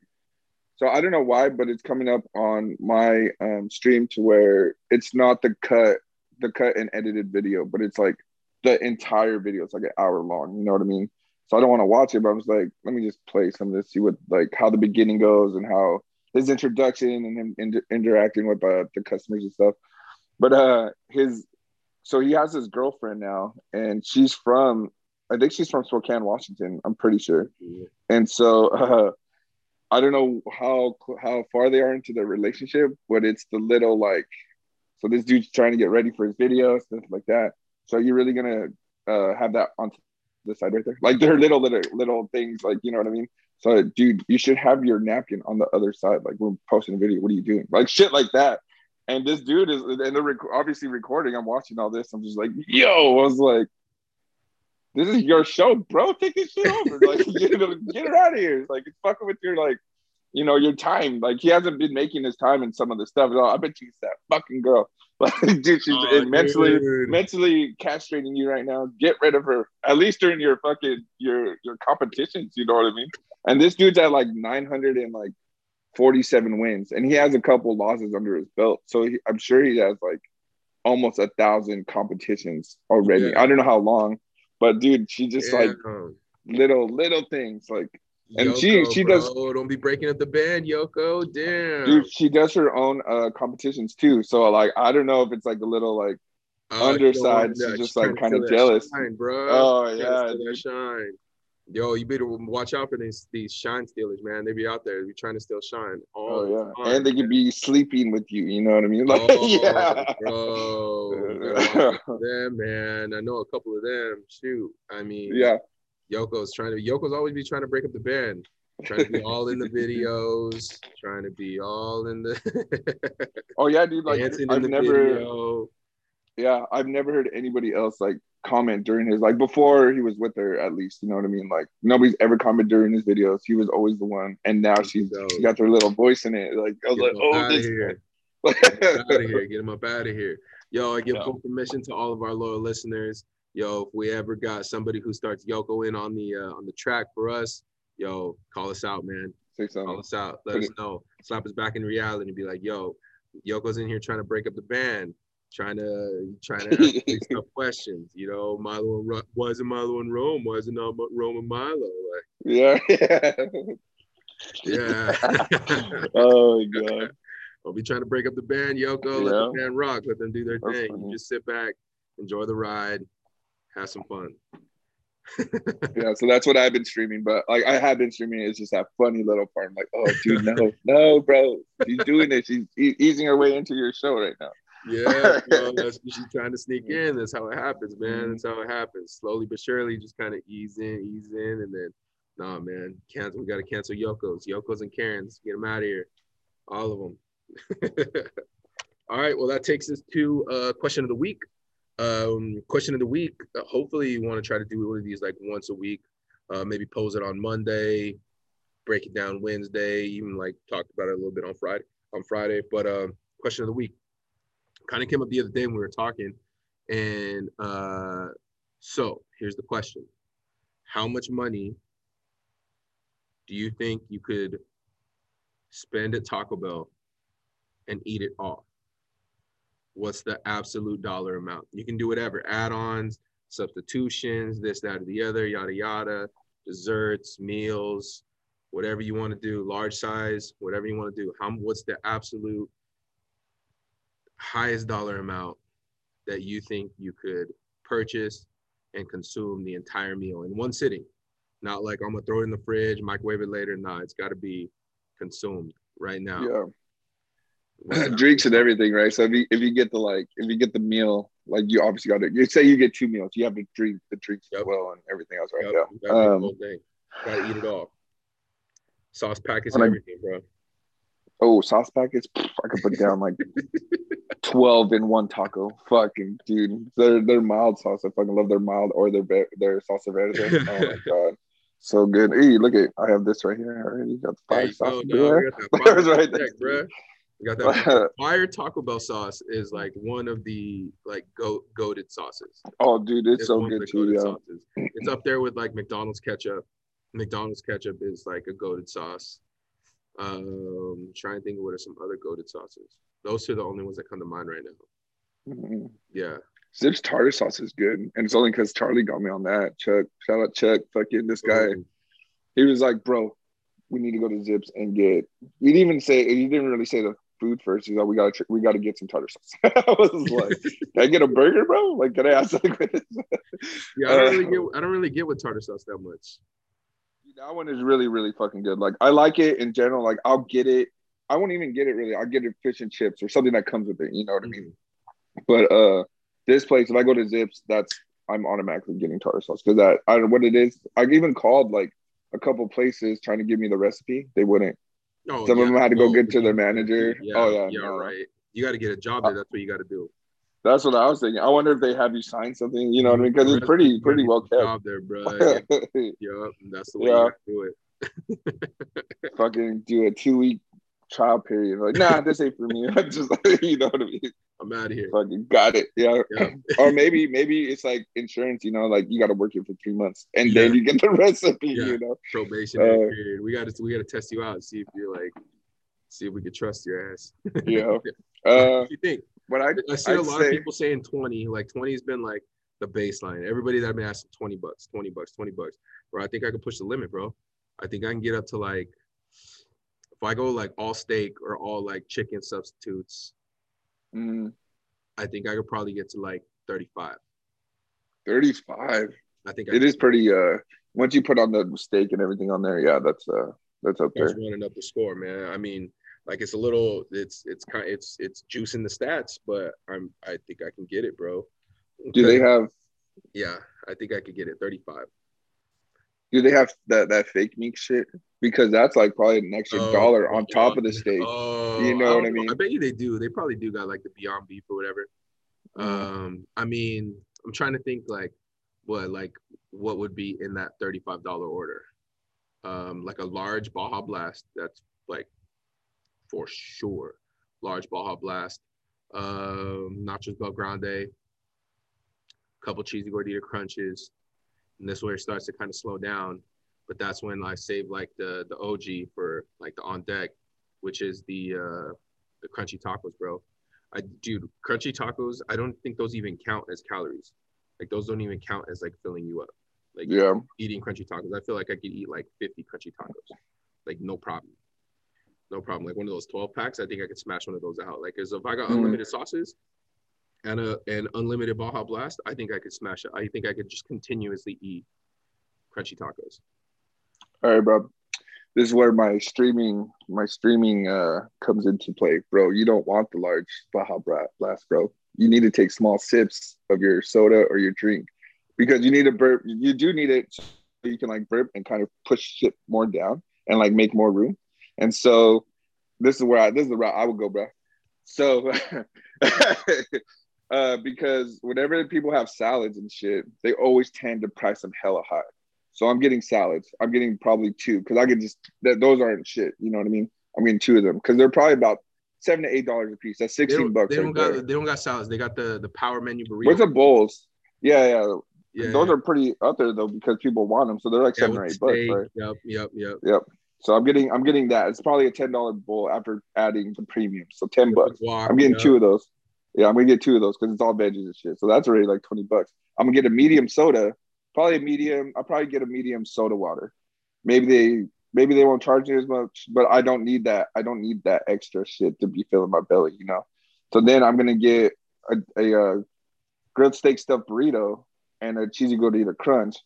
Speaker 2: so I don't know why, but it's coming up on my um stream to where it's not the cut the cut and edited video, but it's like the entire video. It's like an hour long, you know what I mean? So I don't want to watch it, but I was like, let me just play some of this, see what like how the beginning goes and how his introduction and him inter- interacting with uh, the customers and stuff. But uh his so he has his girlfriend now, and she's from I think she's from Spokane, Washington. I'm pretty sure. And so uh, I don't know how how far they are into their relationship, but it's the little like so this dude's trying to get ready for his video, stuff like that. So you're really gonna uh, have that on the side right there, like they're little little little things, like you know what I mean. So, dude, you should have your napkin on the other side. Like we're posting a video. What are you doing? Like shit like that. And this dude is, and they're rec- obviously recording. I'm watching all this. I'm just like, yo, I was like, this is your show, bro. Take this shit over. Like, get it, get it out of here. Like, it's fucking with your like, you know, your time. Like, he hasn't been making his time in some of the stuff. Oh, I bet you it's that fucking girl. Like, dude, she's
Speaker 1: Oh,
Speaker 2: mentally
Speaker 1: dude.
Speaker 2: mentally castrating you right now. Get rid of her. At least during your fucking your your competitions. You know what I mean? And this dude's at like 900 and like 47 wins, and he has a couple losses under his belt. So he, I'm sure he has like almost a thousand competitions already.
Speaker 1: Yeah.
Speaker 2: I don't know how long, but dude, she just like
Speaker 1: Damn.
Speaker 2: little little things like and
Speaker 1: Yoko,
Speaker 2: she- she does
Speaker 1: don't be breaking up the band, Yoko. Damn.
Speaker 2: dude she does her own uh competitions too so like i don't know if it's like a little like
Speaker 1: Oh,
Speaker 2: underside, she's just, like, kinda jealous.
Speaker 1: Shine, bro.
Speaker 2: Oh, yeah,
Speaker 1: that shine. Yo, you better watch out for these these shine stealers, man. They be out there, be trying to steal shine.
Speaker 2: oh
Speaker 1: the
Speaker 2: yeah
Speaker 1: time,
Speaker 2: and they could be sleeping with you you know what i mean like
Speaker 1: oh,
Speaker 2: yeah
Speaker 1: bro. You gotta watch out for them, man. I know a couple of them. Shoot, I mean,
Speaker 2: yeah
Speaker 1: Yoko's trying to. Yoko's always be trying to break up the band. Trying to be all in the videos. Trying to be all in the
Speaker 2: oh yeah dude like i've
Speaker 1: the
Speaker 2: never
Speaker 1: video.
Speaker 2: yeah i've never heard anybody else like comment during his like before he was with her at least you know what i mean like nobody's ever commented during his videos he was always the one and now she's she got their little voice in it like i was
Speaker 1: Get
Speaker 2: like oh this
Speaker 1: here. Get him out of here. Get him up out of here. Yo, I give full permission to all of our loyal listeners. Yo, if we ever got somebody who starts Yoko in on the uh, on the track for us, yo, call us out, man.
Speaker 2: Say
Speaker 1: Call us out. Let us know. Slap us back in reality and be like, yo, Yoko's in here trying to break up the band, trying to trying to ask tough questions. You know, Milo and Ro- why is it Milo in Rome? Why is it not Mo- Rome and Milo? Like,
Speaker 2: yeah yeah
Speaker 1: yeah.
Speaker 2: oh god
Speaker 1: Don't be trying to break up the band, Yoko. Let the band rock. Let them do their
Speaker 2: That's
Speaker 1: thing. You just sit back, enjoy the ride, have some fun.
Speaker 2: yeah, so that's what I've been streaming. But like I have been streaming, it's just that funny little part. I'm like, oh, dude, no, no, bro, she's doing it. She's easing her way into your show right now.
Speaker 1: Yeah, bro, that's what she's trying to sneak
Speaker 2: Mm-hmm.
Speaker 1: in. That's how it happens, man. That's how it happens. Slowly but surely, just kind of ease in, ease in, and then, nah, man, cancel. We got to cancel Yoko's, Yoko's and Karens. Get them out of here, all of them. all right. Well, that takes us to uh, question of the week. Um, question of the week. Uh, hopefully, you want to try to do one of these like once a week. Uh, maybe pose it on Monday, break it down Wednesday, even like talked about it a little bit on Friday. On Friday, but uh, question of the week kind of came up the other day when we were talking, and uh, so here's the question: How much money do you think you could spend at Taco Bell and eat it off? What's the absolute dollar amount? You can do whatever add-ons, substitutions, this, that, or the other, yada yada, desserts, meals, whatever you want to do, large size, whatever you want to do. How what's the absolute highest dollar amount that you think you could purchase and consume the entire meal in one sitting? Not like I'm gonna throw it in the fridge, microwave it later. No, it's got to be consumed right now.
Speaker 2: Yeah. Drinks and everything, right? So if you if you get the like if you get the meal, like you obviously got to you say you get two meals, you have to drink the drinks yep. as well and everything else, right? Yep. Yeah.
Speaker 1: Um, gotta eat it all. Sauce packets and everything, bro.
Speaker 2: Oh, sauce packets! I could put down like twelve in one taco. Fucking dude, they're they're mild sauce. I fucking love their mild or their their salsa verde. Oh my god, so good. Hey, look at I have this right here. already got the fire sauce. No,
Speaker 1: right there, bro. We got that fire Taco Bell sauce is like one of the like go goaded sauces.
Speaker 2: Oh, dude, it's, it's so good too. Yeah.
Speaker 1: Sauces. It's up there with like McDonald's ketchup. McDonald's ketchup is like a goaded sauce. Um, trying to think of what are some other goaded sauces. Those are the only ones that come to mind right now. Mm-hmm. Yeah.
Speaker 2: Zip's tartar sauce is good, and it's only because Charlie got me on that. Chuck, shout out Chuck, fucking this guy. He was like, "Bro, we need to go to Zip's and get." He didn't even say. He didn't really say the food first. He's like, "We gotta, we gotta get some tartar sauce." I was like, "Can I get a burger, bro? Like, can I ask
Speaker 1: like Yeah, I don't really get. I don't really get with tartar sauce that much.
Speaker 2: That one is really, really fucking good. Like, I like it in general. Like, I'll get it. I won't even get it really. I'll get it fish and chips or something that comes with it. You know what I mean? Mm-hmm. But uh this place, if I go to Zip's, that's I'm automatically getting tartar sauce because that I don't know what it is. I even called like a couple places trying to give me the recipe. They wouldn't. Oh, Some yeah. of them had to go oh, get to their manager.
Speaker 1: Yeah,
Speaker 2: oh
Speaker 1: yeah, yeah, no. right. You got to get a job uh, there. That's what you got to do.
Speaker 2: That's what I was thinking. I wonder if they have you sign something. You know what I mean? Because it's pretty pretty well kept. Job
Speaker 1: there, bro. yeah, that's the way yeah. you do
Speaker 2: it. Fucking do a two week trial period. Like, nah, this ain't for me. I just you know what I mean.
Speaker 1: I'm out of here.
Speaker 2: Fucking got it. Yeah. yeah. or maybe maybe it's like insurance. You know, like you got to work here for three months and yeah. then you get the recipe. Yeah. You know,
Speaker 1: probation uh, period. We got to we got to test you out and see if you're like, see if we can trust your ass.
Speaker 2: yeah.
Speaker 1: Uh, you think? But I I see I'd a lot say, of people saying 20. Like 20 has been like the baseline. Everybody that I've been asking 20 bucks, 20 bucks, 20 bucks. Bro, I think I can push the limit, bro. I think I can get up to like I go like all steak or all like chicken substitutes, mm. I think I could probably get to like 35.
Speaker 2: 35. I think I it is pretty uh once you put on the steak and everything on there, yeah, that's uh that's up that's
Speaker 1: there. running up the score, man. I mean, like it's a little it's it's kind it's it's juicing the stats, but I'm I think I can get it, bro.
Speaker 2: Do they have
Speaker 1: yeah, I think I could get it 35.
Speaker 2: Do they have that that fake meat shit? Because that's like probably an extra oh, dollar on top of the steak. Oh, you know I what I mean?
Speaker 1: I bet you they do. They probably do got like the Beyond Beef or whatever. Mm-hmm. Um, I mean, I'm trying to think like what like what would be in that $35 order. Um, like a large Baja Blast, that's like for sure. Large Baja Blast. Um, nachos BellGrande, couple cheesy gordita crunches, and this where it starts to kind of slow down. But that's when I save like the the OG for like the on deck, which is the uh, the crunchy tacos, bro. I dude, crunchy tacos. I don't think those even count as calories. Like those don't even count as like filling you up. Like
Speaker 2: yeah,
Speaker 1: eating crunchy tacos. I feel like I could eat like 50 crunchy tacos, like no problem, no problem. Like one of those 12 packs, I think I could smash one of those out. Like, as if I got mm. unlimited sauces, and a an unlimited Baja Blast, I think I could smash it. I think I could just continuously eat crunchy tacos.
Speaker 2: All right, bro. This is where my streaming my streaming uh comes into play, bro. You don't want the large Baja Blast, bro. You need to take small sips of your soda or your drink because you need to burp. You do need it so you can like burp and kind of push shit more down and like make more room. And so this is where I this is the route I would go, bro. So uh, because whenever people have salads and shit, they always tend to price them hella high. So I'm getting salads. I'm getting probably two because I can just that those aren't shit. You know what I mean? I'm getting two of them because they're probably about seven to eight dollars a piece. That's sixteen
Speaker 1: they
Speaker 2: bucks.
Speaker 1: They don't got
Speaker 2: there.
Speaker 1: they don't got salads. They got the the power menu burrito.
Speaker 2: Where's the bowls? Yeah, yeah. Yeah, those are pretty up there though because people want them, so they're like yeah, seven or eight steak. bucks, right?
Speaker 1: Yep, yep, yep.
Speaker 2: Yep. So I'm getting I'm getting that. It's probably a ten dollar bowl after adding the premium. So ten bucks. Guac, I'm getting yep. two of those Yeah, I'm gonna get two of those because it's all veggies and shit. So that's already like 20 bucks. I'm gonna get a medium soda, probably a medium. I'll probably get a medium soda water. Maybe they maybe they won't charge me as much, but I don't need that. I don't need that extra shit to be filling my belly, you know. So then I'm gonna get a, a, a grilled steak stuffed burrito and a cheesy gordita crunch.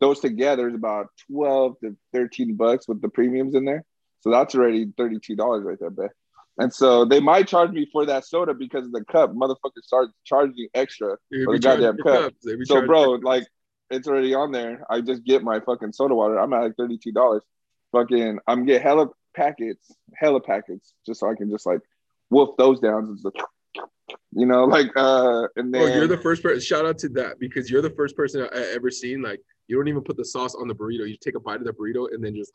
Speaker 2: Those together is about 12 to 13 bucks with the premiums in there. So that's already $32 right there, babe. And so they might charge me for that soda because of the cup. Motherfuckers start charging extra for the goddamn cup. So, bro, like it's already on there. I just get my fucking soda water. I'm at like thirty-two dollars. Fucking, I'm get hella packets, hella packets, just so I can just like wolf those down. You know, like uh, and then
Speaker 1: oh, you're the first person. Shout out to that because you're the first person I ever seen. Like, you don't even put the sauce on the burrito. You take a bite of the burrito and then just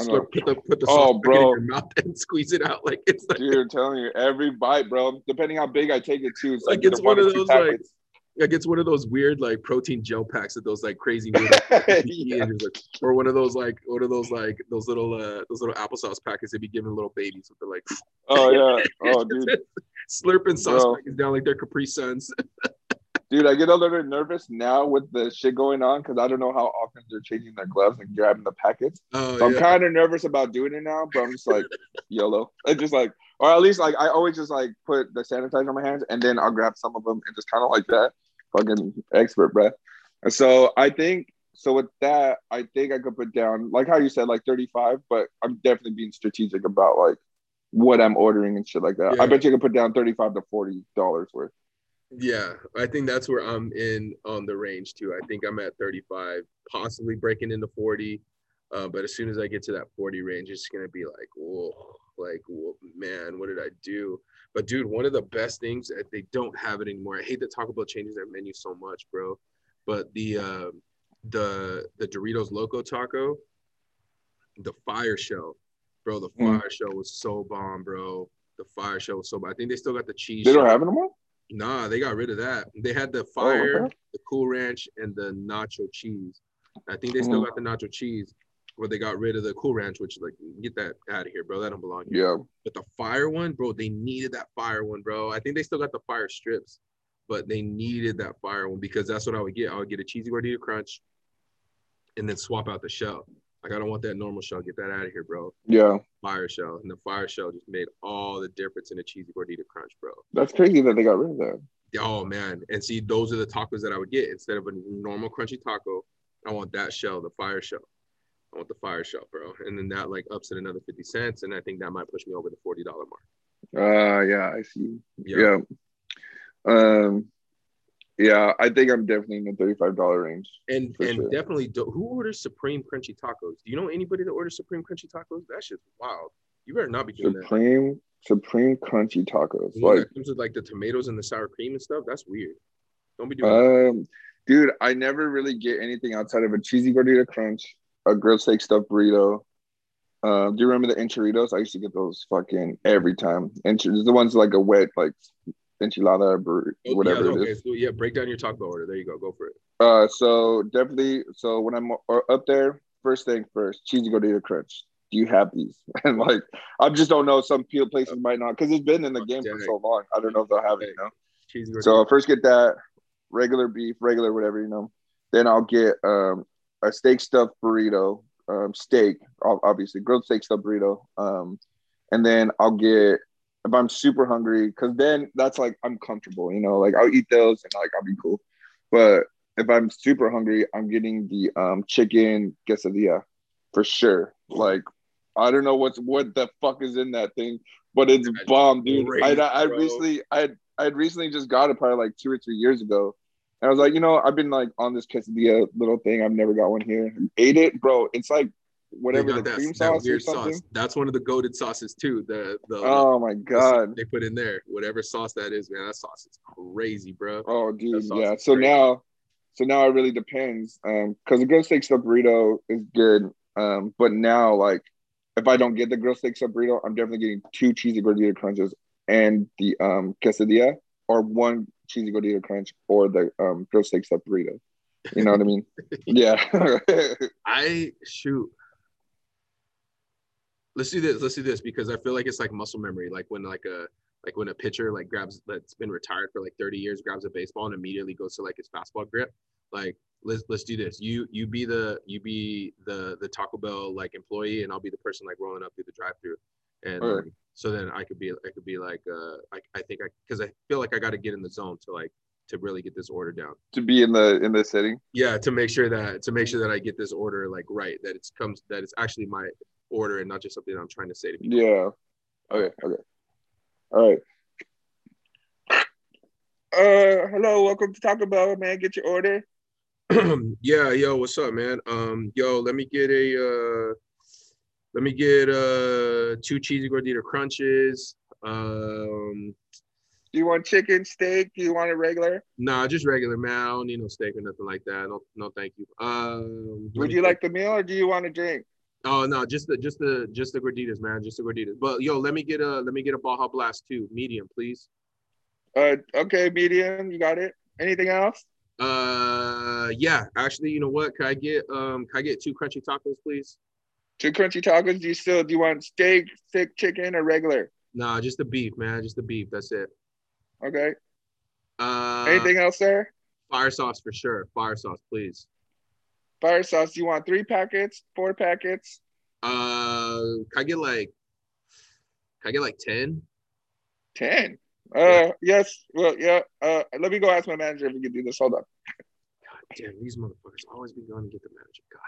Speaker 1: Slurp, put the, put the oh, bro. in your mouth and squeeze it out like it's like,
Speaker 2: dude. I'm telling you, every bite, bro. Depending how big I take it too, it's
Speaker 1: like, like it's one, one of those like like it's one of those weird like protein gel packs that those like crazy yeah. like, or one of those like one of those like those little uh those little applesauce packets they be giving little babies with the like
Speaker 2: oh yeah oh dude
Speaker 1: slurping sauce packets down like their Capri Suns.
Speaker 2: Dude, I get a little nervous now with the shit going on because I don't know how often they're changing their gloves and grabbing the packets. Oh, so I'm kind of nervous about doing it now, but I'm just like YOLO. It's just like, or at least like I always just like put the sanitizer on my hands and then I'll grab some of them and just kind of like that. Fucking expert, bruh. And so I think so with that, I think I could put down like how you said, like 35, but I'm definitely being strategic about like what I'm ordering and shit like that. Yeah. I bet you could put down 35 to 40 dollars worth.
Speaker 1: Yeah, I think that's where I'm in on the range too. I think I'm at 35, possibly breaking into 40. Uh, but as soon as I get to that 40 range, it's gonna be like, whoa, like, whoa, man, what did I do? But dude, one of the best things that they don't have it anymore. I hate to talk about changing their menu so much, bro. But the uh, the the Doritos Loco Taco, the fire shell, bro. The mm. fire mm. shell was so bomb, bro. The fire shell was so bomb. I think they still got the cheese.
Speaker 2: They don't have it anymore.
Speaker 1: Nah, they got rid of that. They had the fire, oh, okay. the cool ranch, and the nacho cheese. I think they still mm. got the nacho cheese, but they got rid of the cool ranch, which like get that out of here, bro. That don't belong here.
Speaker 2: Yeah.
Speaker 1: But the fire one, bro, they needed that fire one, bro. I think they still got the fire strips, but they needed that fire one because that's what I would get. I would get a cheesy gordita crunch, and then swap out the shell. Like I don't want that normal shell. Get that out of here, bro.
Speaker 2: Yeah.
Speaker 1: Fire shell, and the fire shell just made all the difference in a cheesy gordita crunch, bro.
Speaker 2: That's crazy that they got rid of that.
Speaker 1: Oh man, and see, those are the tacos that I would get instead of a normal crunchy taco. I want that shell, the fire shell. I want the fire shell, bro. And then that like ups it another fifty cents, and I think that might push me over the forty dollar mark.
Speaker 2: Uh, yeah, I see. Yeah. yeah. Um, yeah, I think I'm definitely in the thirty-five dollar range.
Speaker 1: And and sure. definitely, do, who orders Supreme Crunchy Tacos? Do you know anybody that orders Supreme Crunchy Tacos? That shit's wild. You better not be doing
Speaker 2: Supreme, that. Supreme Crunchy Tacos. Like
Speaker 1: comes with like the tomatoes and the sour cream and stuff. That's weird. Don't be doing. Um, that.
Speaker 2: dude, I never really get anything outside of a cheesy gordita crunch, a grilled steak stuffed burrito. Uh, do you remember the enchiladas? I used to get those fucking every time. And the ones like a wet like enchilada or oh, whatever
Speaker 1: yeah,
Speaker 2: okay. So,
Speaker 1: yeah, break down your taco order. There you go. Go for it.
Speaker 2: Uh, so definitely. So when I'm up there, first thing first, cheesy gordita crunch. Do you have these? And like, I just don't know. Some people places might not because it's been in the game for so long. I don't know if they'll have it. You know. Cheesy so I'll first get that regular beef, regular whatever you know. Then I'll get um, a steak stuffed burrito, um, steak, obviously grilled steak stuffed burrito. Um, and then I'll get if I'm super hungry, because then that's like I'm comfortable, you know, like I'll eat those and like I'll be cool. But if I'm super hungry, I'm getting the um chicken quesadilla for sure. Like I don't know what's what the fuck is in that thing, but it's bomb, dude. I I recently I I had recently just got it probably like two or three years ago. And I was like, you know, I've been like on this quesadilla little thing. I've never got one here. Ate it, bro. It's like whatever the that, cream sauce that weird sauce.
Speaker 1: That's one of the goaded sauces too. The the
Speaker 2: oh my god
Speaker 1: they put in there whatever sauce that is, man. That sauce is crazy, bro.
Speaker 2: Oh dude, yeah. So crazy. now, so now it really depends. Um, because the grilled steak sub burrito is good. Um, but now like if I don't get the grilled steak sub burrito, I'm definitely getting two cheesy gordita crunches and the um quesadilla, or one cheesy gordita crunch or the um grilled steak sub burrito. You know what I mean? yeah.
Speaker 1: I shoot let's do this let's do this because i feel like it's like muscle memory like when like a like when a pitcher like grabs that's been retired for like 30 years grabs a baseball and immediately goes to like his fastball grip like let's let's do this you you be the you be the the taco bell like employee and i'll be the person like rolling up through the drive through and
Speaker 2: Alright.
Speaker 1: um, so then i could be i could be like uh i, I think i because i feel like i got to get in the zone to like to really get this order down
Speaker 2: to be in the in the setting.
Speaker 1: yeah to make sure that to make sure that i get this order like right that it's comes that it's actually my order and not just something i'm trying to say to people
Speaker 2: Yeah. Okay. Okay. All right. Uh, hello. Welcome to Taco Bell, man. Get your order.
Speaker 1: yeah, yo, what's up, man? Um, yo, let me get a uh let me get uh two cheesy gordita crunches. Um
Speaker 2: Do you want chicken, steak? Do you want a regular?
Speaker 1: nah, just regular man. I don't need no steak or nothing like that. No, no thank you. Um
Speaker 2: Would you like the meal or do you want a drink?
Speaker 1: Oh no, just the just the just the gorditas, man. Just the gorditas. But yo, let me get a let me get a Baja Blast too, medium, please.
Speaker 2: Uh, okay, medium. You got it. Anything else?
Speaker 1: Uh yeah, actually, you know what? Can I get um can I get two crunchy tacos, please?
Speaker 2: Two crunchy tacos. Do you still do you want steak, thick chicken, or regular?
Speaker 1: Nah, just the beef, man. Just the beef. That's it.
Speaker 2: Okay.
Speaker 1: Uh
Speaker 2: Anything else, sir?
Speaker 1: Fire sauce for sure. Fire sauce, please.
Speaker 2: Fire sauce. You want three packets, four packets?
Speaker 1: Uh, can I get like, can I get like ten?
Speaker 2: Ten. Uh,
Speaker 1: Yeah.
Speaker 2: yes. Well, yeah. Uh, let me go ask my manager if we can do this. Hold on.
Speaker 1: God damn, these motherfuckers always be going to get the manager. God.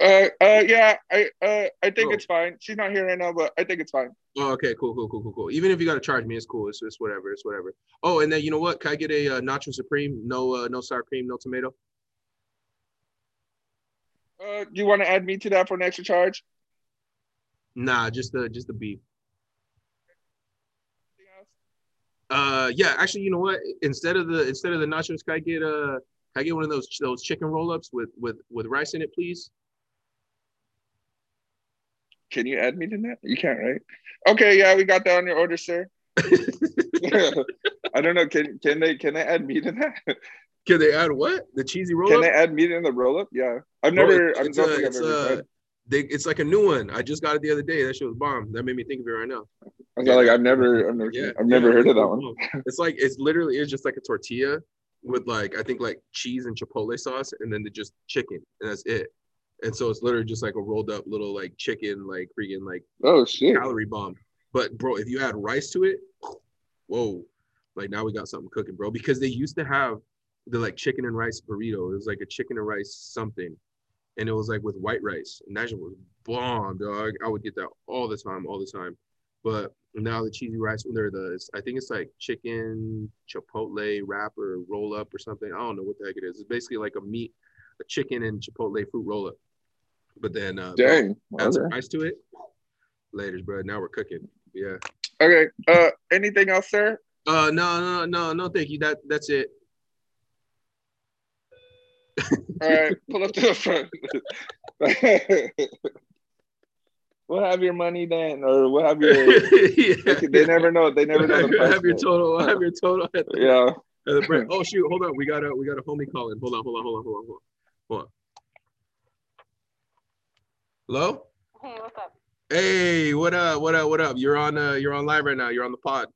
Speaker 2: Uh, uh, yeah. I, uh, I think
Speaker 1: Oh.
Speaker 2: it's fine. She's not here right now, but I think it's fine.
Speaker 1: Oh, okay, cool, cool, cool, cool, cool. Even if you gotta charge me, it's cool. It's, it's whatever. It's whatever. Oh, and then you know what? Can I get a uh, nacho supreme? No, uh, no sour cream, no tomato.
Speaker 2: Uh, do you want to add me to that for an extra charge?
Speaker 1: Nah, just the just the beef.
Speaker 2: Anything else?
Speaker 1: Uh, yeah. Actually, you know what? Instead of the instead of the nachos, can I get uh, can I get one of those those chicken roll ups with with with rice in it, please?
Speaker 2: Can you add me to that? You can't, right? Okay, yeah, we got that on your order, sir. I don't know. Can can they can they add me to that?
Speaker 1: Can they add what? The cheesy roll
Speaker 2: Can they add meat in the roll up? Yeah, I've never.
Speaker 1: it's,
Speaker 2: I
Speaker 1: it's,
Speaker 2: don't think I've
Speaker 1: it's,
Speaker 2: ever
Speaker 1: uh,
Speaker 2: tried.
Speaker 1: they, it's like a new one. I just got it the other day. That shit was bomb. That made me think of it right now.
Speaker 2: I was like, I've never, I've never,
Speaker 1: Yeah,
Speaker 2: I've never
Speaker 1: yeah,
Speaker 2: heard of that one.
Speaker 1: It's like it's literally it's just like a tortilla with like I think like cheese and chipotle sauce, and then the just chicken, and that's it. And so it's literally just like a rolled up little like chicken, like freaking like
Speaker 2: Oh shit!
Speaker 1: calorie bomb. But bro, if you add rice to it, whoa, like now we got something cooking, bro. Because they used to have the like chicken and rice burrito. It was like a chicken and rice something, and it was like with white rice, and that shit was bomb, dog. I would get that all the time, all the time. But now the cheesy rice, they're the I think it's like chicken chipotle wrap or roll up or something. I don't know what the heck it is. It's basically like a meat, a chicken and chipotle fruit roll up. But then uh,
Speaker 2: Dang.
Speaker 1: add some rice to it. Later's, bro. Now we're cooking. Yeah.
Speaker 2: Okay. Uh, anything else, sir?
Speaker 1: Uh, no, no, no, no. Thank you. That that's it.
Speaker 2: All right, pull up to the front. we'll have your money then, or we'll have your.
Speaker 1: yeah.
Speaker 2: They never know. They never know
Speaker 1: have,
Speaker 2: the
Speaker 1: your,
Speaker 2: price.
Speaker 1: have your
Speaker 2: yet.
Speaker 1: total. Have your total at the,
Speaker 2: Yeah.
Speaker 1: at the break. Oh shoot! Hold on. We got a we got a homie calling. Hold on. Hold on. Hold on. Hold on. Hold on. Hold on. Hello.
Speaker 3: Hey, what's up?
Speaker 1: Hey, what up? What up? What up? You're on uh you're on live right now. You're on the pod.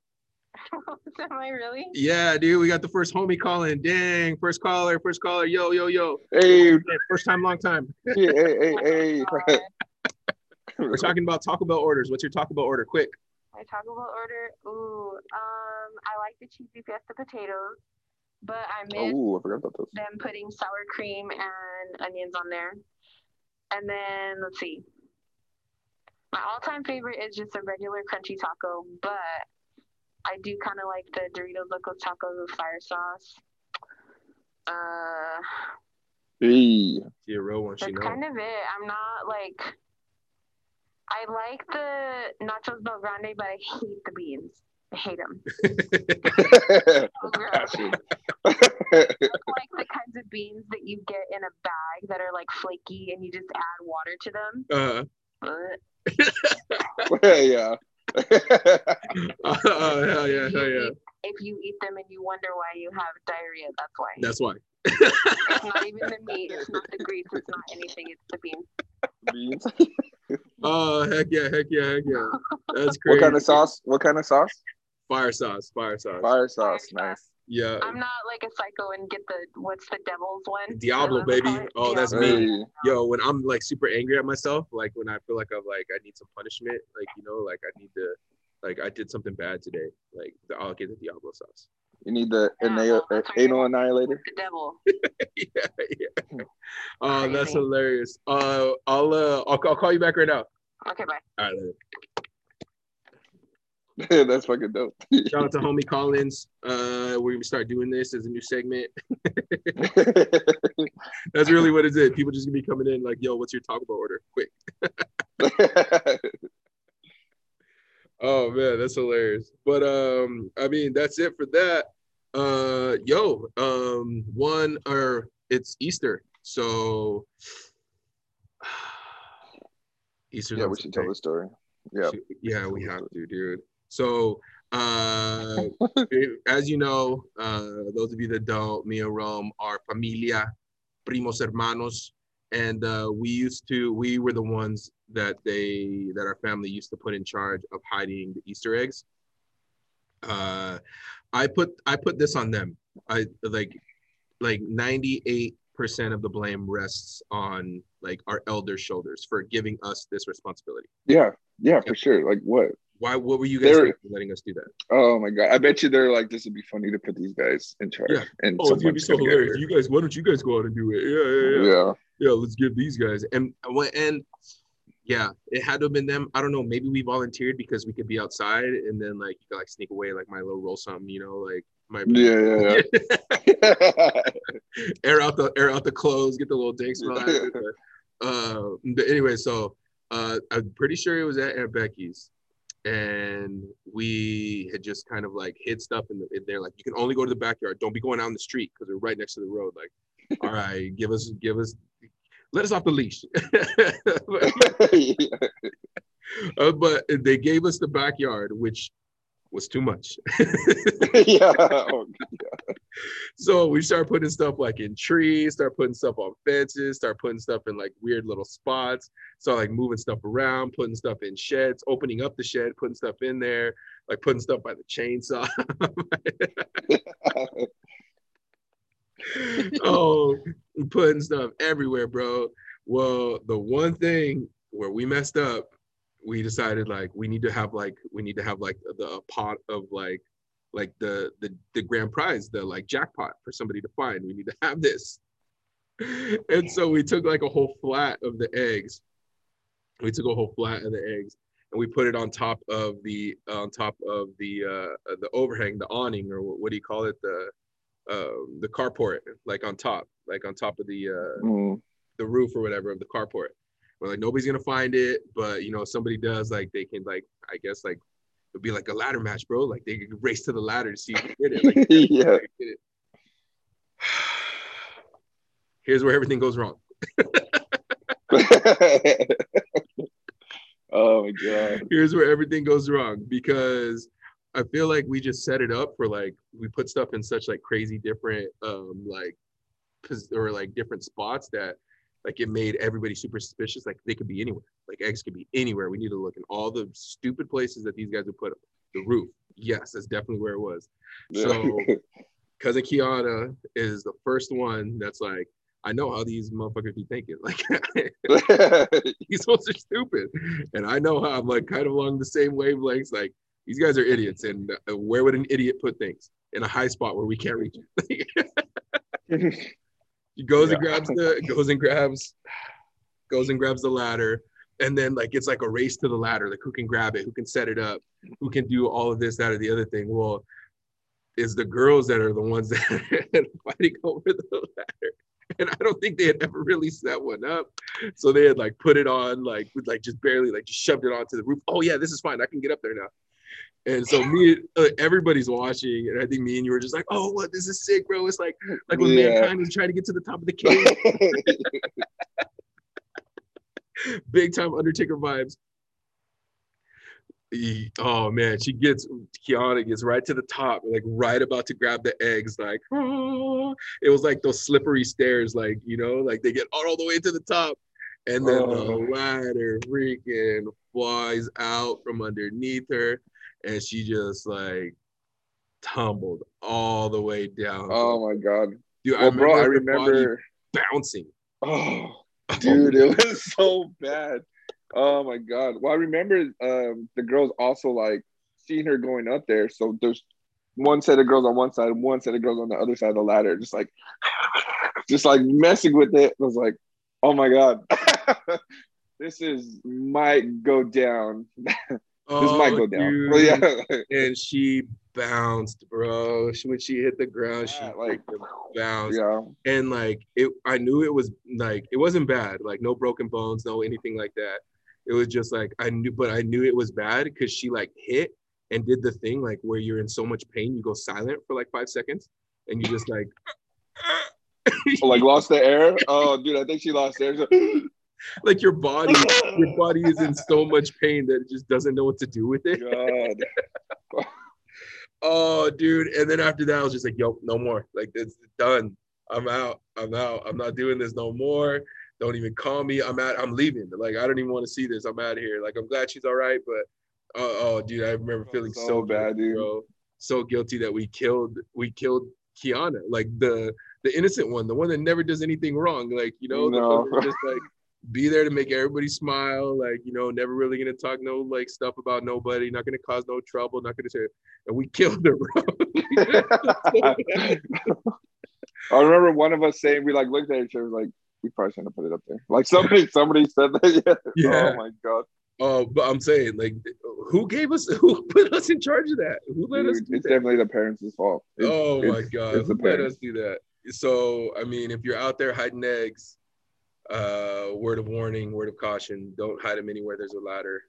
Speaker 3: Am I really?
Speaker 1: Yeah, dude. We got the first homie calling. Dang, first caller, first caller. Yo, yo, yo.
Speaker 2: Hey,
Speaker 1: First time, long time.
Speaker 2: hey, hey, hey.
Speaker 3: God,
Speaker 1: We're talking about Taco Bell orders. What's your Taco Bell order? Quick.
Speaker 3: my Taco Bell order. Ooh, um, I like the cheesy fiesta potatoes, but I miss
Speaker 2: Oh, I forgot about those.
Speaker 3: them putting sour cream and onions on there. And then let's see. My all-time favorite is just a regular crunchy taco, but I do kind of like the Doritos Locos tacos with fire sauce. Uh,
Speaker 2: Hey.
Speaker 1: See a real one. She
Speaker 3: That's
Speaker 1: knows.
Speaker 3: kind of it. I'm not like. I like the nachos BellGrande, but I hate the beans. I hate them. So gross.
Speaker 2: Gotcha.
Speaker 3: I like the kinds of beans that you get in a bag that are like flaky and you just add water to them.
Speaker 1: Uh,
Speaker 3: But
Speaker 2: yeah.
Speaker 1: oh hell yeah, hell yeah.
Speaker 3: if you eat them and you wonder why you have diarrhea, that's why.
Speaker 1: That's why.
Speaker 3: It's not even the meat. It's not the grease. It's not anything. It's the beans.
Speaker 2: Beans.
Speaker 1: Oh heck yeah, heck yeah, heck yeah. That's crazy.
Speaker 2: What kind of sauce? What kind of sauce?
Speaker 1: Fire sauce, fire sauce.
Speaker 2: Fire sauce, nice.
Speaker 1: Yeah.
Speaker 3: I'm not like a psycho and get the what's the devil's one?
Speaker 1: Diablo,
Speaker 3: What do they
Speaker 1: baby.
Speaker 3: call it?
Speaker 1: Oh, that's me.
Speaker 2: Hey,
Speaker 1: Yo, when I'm like super angry at myself, like when I feel like I'm like I need some punishment, like you know, like I need to, like I did something bad today, like I'll get the Diablo sauce.
Speaker 2: you need the
Speaker 3: Yeah,
Speaker 2: anal-
Speaker 3: well, that's right.
Speaker 2: anal annihilator.
Speaker 3: The devil.
Speaker 1: yeah, yeah. Oh, that's hilarious. Uh, I'll uh, I'll, I'll call you back right now.
Speaker 3: Okay, bye.
Speaker 1: All right. later.
Speaker 2: That's fucking dope.
Speaker 1: Shout out to homie Collins. Uh, we're gonna start doing this as a new segment. That's really what it is. People just gonna be coming in like, "Yo, what's your Taco Bell order?" Quick. Oh man, that's hilarious. But um, I mean, that's it for that. Uh, yo, um, one or it's Easter, so Easter.
Speaker 2: yeah, we should tell the story. Yeah.
Speaker 1: Yeah, we have to, dude. So, uh, as you know, uh, those of you that don't, me and Rome are familia, primos hermanos, and uh, we used to, we were the ones that they, that our family used to put in charge of hiding the Easter eggs. Uh, I put, I put this on them. I like, like ninety eight percent of the blame rests on like our elders' shoulders for giving us this responsibility.
Speaker 2: Yeah. Yeah, for sure. Like what?
Speaker 1: Why? What were you guys thinking letting us do that?
Speaker 2: Oh my god. I bet you they're like, this would be funny to put these guys in charge.
Speaker 1: Yeah.
Speaker 2: And
Speaker 1: Oh, it's gonna be so
Speaker 2: gonna
Speaker 1: hilarious. You guys, why don't you guys go out and do it? Yeah, yeah, yeah.
Speaker 2: Yeah.
Speaker 1: Yeah, let's give these guys. And and yeah, it had to have been them. I don't know. Maybe we volunteered because we could be outside and then like you could like sneak away, like my little roll something, you know, like my
Speaker 2: Yeah, yeah, yeah.
Speaker 1: air out the air out the clothes, get the little dank smell out of it. But, uh, but anyway, so uh, I'm pretty sure it was at Aunt Becky's, and we had just kind of like hid stuff in, the, in there. Like you can only go to the backyard. Don't be going out in the street because we're right next to the road. Like, all right, give us give us. Let us off the leash. Uh, but they gave us the backyard, which was too much.
Speaker 2: yeah. Oh,
Speaker 1: So we start putting stuff like in trees, start putting stuff on fences, start putting stuff in like weird little spots. So like moving stuff around, putting stuff in sheds, opening up the shed, putting stuff in there, like putting stuff by the chainsaw. oh, putting stuff everywhere, bro. Well, the one thing where we messed up, we decided like we need to have like we need to have like the a pot of like like the the the grand prize, the like jackpot for somebody to find. We need to have this. And so we took like a whole flat of the eggs. We took a whole flat of the eggs and we put it on top of the on top of the uh the overhang, the awning, or what, what do you call it? The um the carport, like on top, like on top of the uh
Speaker 2: Mm.
Speaker 1: the roof or whatever of the carport. Like nobody's gonna find it, but you know if somebody does, like they can like I guess like it'd be like a ladder match, bro. Like they could race to the ladder to see who did it. Like,
Speaker 2: yeah.
Speaker 1: it. Here's where everything goes wrong.
Speaker 2: oh my god.
Speaker 1: Here's where everything goes wrong because I feel like we just set it up for like we put stuff in such like crazy different um like or like different spots that like it made everybody super suspicious. Like they could be anywhere. Like eggs could be anywhere. We need to look in all the stupid places that these guys would put them. The roof. Yes, that's definitely where it was. So cousin Kiana is the first one that's like, I know how these motherfuckers be thinking. Like these ones are stupid. And I know how I'm like kind of along the same wavelengths. Like these guys are idiots. And uh, where would an idiot put things? In a high spot where we can't reach it. He goes and grabs the goes and grabs goes and grabs the ladder. And then like it's like a race to the ladder. Like who can grab it, who can set it up, who can do all of this, that, or the other thing. Well, it's the girls that are the ones that are fighting over the ladder. And I don't think they had ever really set one up. So they had like put it on, like with like just barely like just shoved it onto the roof. Oh yeah, this is fine. I can get up there now. And so me, uh, everybody's watching, and I think me and you were just like, "Oh, what? This is sick, bro!" It's like, like when
Speaker 2: Yeah.
Speaker 1: mankind was trying to get to the top of the cave, big time Undertaker vibes. He- oh man, she gets Kiana gets right to the top, like right about to grab the eggs, like "Ah." it was like those slippery stairs, like you know, like they get all the way to the top, and then
Speaker 2: Oh.
Speaker 1: the ladder freaking flies out from underneath her, and she just like tumbled all the way down.
Speaker 2: Oh my god.
Speaker 1: Dude,
Speaker 2: Well, bro, I remember.
Speaker 1: bouncing.
Speaker 2: Oh, dude, it was so bad. Oh my god. Well, I remember um, the girls also like seeing her going up there. So there's one set of girls on one side, one set of girls on the other side of the ladder, just like, just like messing with it. I was like, oh my god, this is might go down. This
Speaker 1: Oh,
Speaker 2: might go down. Well, yeah,
Speaker 1: And she bounced, bro. She, when she hit the ground, she
Speaker 2: Yeah, like-
Speaker 1: bounced.
Speaker 2: yeah.
Speaker 1: And like it, I knew it was like it wasn't bad. Like no broken bones, no anything like that. It was just like I knew, but I knew it was bad because she like hit and did the thing like where you're in so much pain, you go silent for like five seconds, and you just like.
Speaker 2: Oh, like lost the air. Oh, dude, I think she lost air.
Speaker 1: Like your body your body is in so much pain that it just doesn't know what to do with it.
Speaker 2: God.
Speaker 1: oh dude. And then after that i was just like yo no more. Like it's done. I'm out. I'm out. I'm not doing this no more. Don't even call me. I'm out i'm leaving. Like i don't even want to see this. I'm out of here. Like i'm glad she's all right but oh, oh dude i remember feeling
Speaker 2: so
Speaker 1: so,
Speaker 2: bad, dude.
Speaker 1: bro. so guilty that we killed we killed kiana. Like the the innocent one the one that never does anything wrong. Like you know the one
Speaker 2: No.
Speaker 1: that just like be there to make everybody smile like you know never really gonna talk no like stuff about nobody not gonna cause no trouble not gonna say and we killed her bro
Speaker 2: I remember one of us saying we like looked at each other like we probably shouldn't have put it up there. Like somebody somebody said that. Yeah.
Speaker 1: Yeah.
Speaker 2: Oh my god.
Speaker 1: oh but i'm saying like who gave us who put us in charge of that who let us
Speaker 2: Dude,
Speaker 1: do
Speaker 2: it's
Speaker 1: that?
Speaker 2: definitely the parents' fault. It's-
Speaker 1: oh my god who let us do that so i mean if you're out there hiding eggs uh word of warning word of caution don't hide them anywhere there's a ladder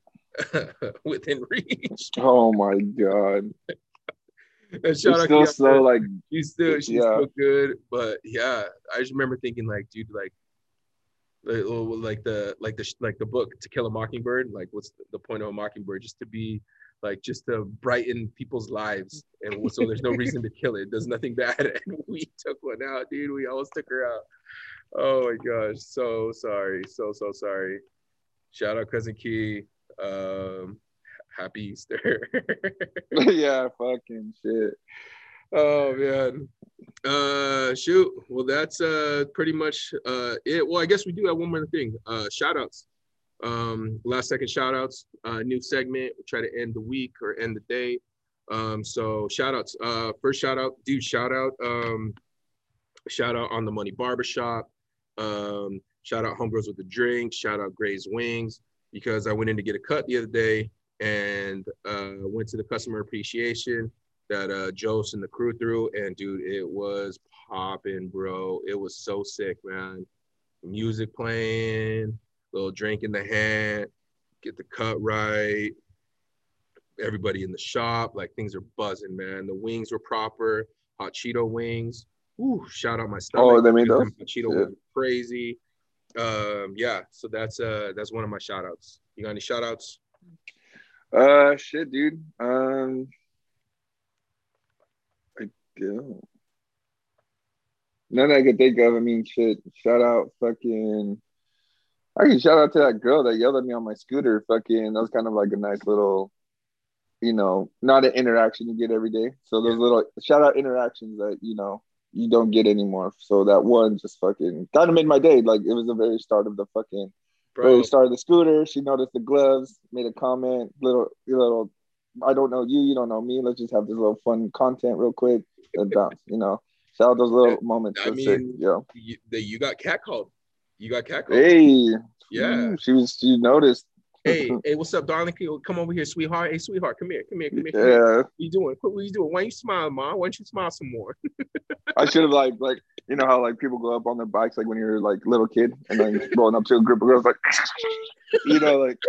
Speaker 1: within reach
Speaker 2: Oh my god.
Speaker 1: and shout out
Speaker 2: still so like
Speaker 1: she's still she's
Speaker 2: Yeah.
Speaker 1: still good but yeah i just remember thinking like dude like like, like the like the like the book to kill a mockingbird like what's the point of a mockingbird just to be like just to brighten people's lives and so there's no reason to kill it. it does nothing bad and we took one out dude we almost took her out oh my gosh so sorry so so sorry shout out cousin key um happy easter
Speaker 2: yeah, fucking shit.
Speaker 1: Oh man. Uh shoot. Well that's uh pretty much uh it. Well, I guess we do have one more thing. Uh shout outs. Um last second shout outs, uh new segment. We try to end the week or end the day. Um so shout outs. Uh first shout out, dude, shout out um shout out on the money barbershop. Um shout out homegirls with the drink, shout out Gray's Wings because I went in to get a cut the other day and uh went to the customer appreciation that uh Jose and the crew threw, and dude, it was popping, bro. It was so sick, man. Music playing, little drink in the hand, get the cut right. Everybody in the shop, like things are buzzing, man. The wings were proper, hot Cheeto wings. Ooh, shout out my stomach.
Speaker 2: Oh, they made those?
Speaker 1: Hot Cheeto
Speaker 2: Yeah.
Speaker 1: wings crazy. Um, yeah, so that's uh that's one of my shout outs. You got any shout outs?
Speaker 2: Uh shit, dude. Um I don't. None I could think of. I mean shit. Shout out fucking I can shout out to that girl that yelled at me on my scooter. Fucking that was kind of like a nice little you know, not an interaction you get every day. So those
Speaker 1: Yeah.
Speaker 2: little shout out interactions that, you know, you don't get anymore. So that one just fucking kind of made my day. Like it was the very start of the fucking
Speaker 1: Bro,
Speaker 2: very start of the scooter. She noticed the gloves, made a comment, little little I don't know you, you don't know me. Let's just have this little fun content real quick and bounce, you know. Shout out those little moments.
Speaker 1: I
Speaker 2: sick,
Speaker 1: mean,
Speaker 2: yo.
Speaker 1: you, you got catcalled. You got catcalled.
Speaker 2: Hey,
Speaker 1: Yeah.
Speaker 2: She was she noticed.
Speaker 1: hey, hey, what's up, darling? Come over here, sweetheart. Hey, sweetheart, come here, come here, come here. Come here.
Speaker 2: Yeah,
Speaker 1: What you doing? What are you doing? Why don't you smiling, mom? Why don't you smile some more?
Speaker 2: I should have like like you know how like people go up on their bikes like when you're like little kid and then rolling up to a group of girls like you know like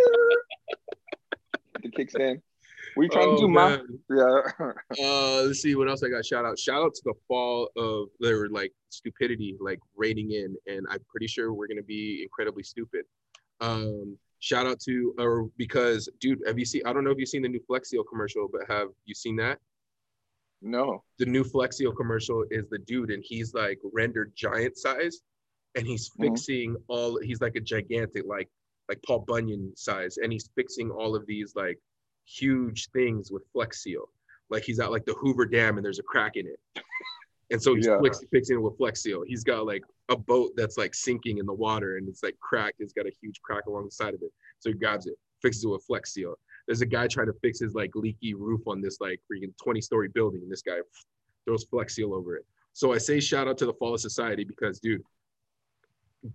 Speaker 2: the kickstand. You trying to do?
Speaker 1: Oh, man.
Speaker 2: Yeah.
Speaker 1: Uh, let's see what else I got. Shout out, shout out to the fall of their like stupidity, like raiding in, and I'm pretty sure we're gonna be incredibly stupid. Um, shout out to or because, dude, have you seen? I don't know if you've seen the new Flex Seal commercial, but have you seen that?
Speaker 2: no.
Speaker 1: the new Flex Seal commercial is the dude, and he's like rendered giant size, and he's
Speaker 2: Mhm.
Speaker 1: fixing all. He's like a gigantic, like like Paul Bunyan size, and he's fixing all of these like huge things with Flex Seal. like he's at like the Hoover Dam and there's a crack in it. And so he's
Speaker 2: Yeah.
Speaker 1: flex, fixing it with Flex Seal. He's got like a boat that's like sinking in the water and it's like cracked. It's got a huge crack along the side of it. So he grabs it, fixes it with Flex Seal. There's a guy trying to fix his like leaky roof on this like freaking 20 story building. And this guy throws Flex Seal over it. So I say shout out to the Fall of Society because, dude,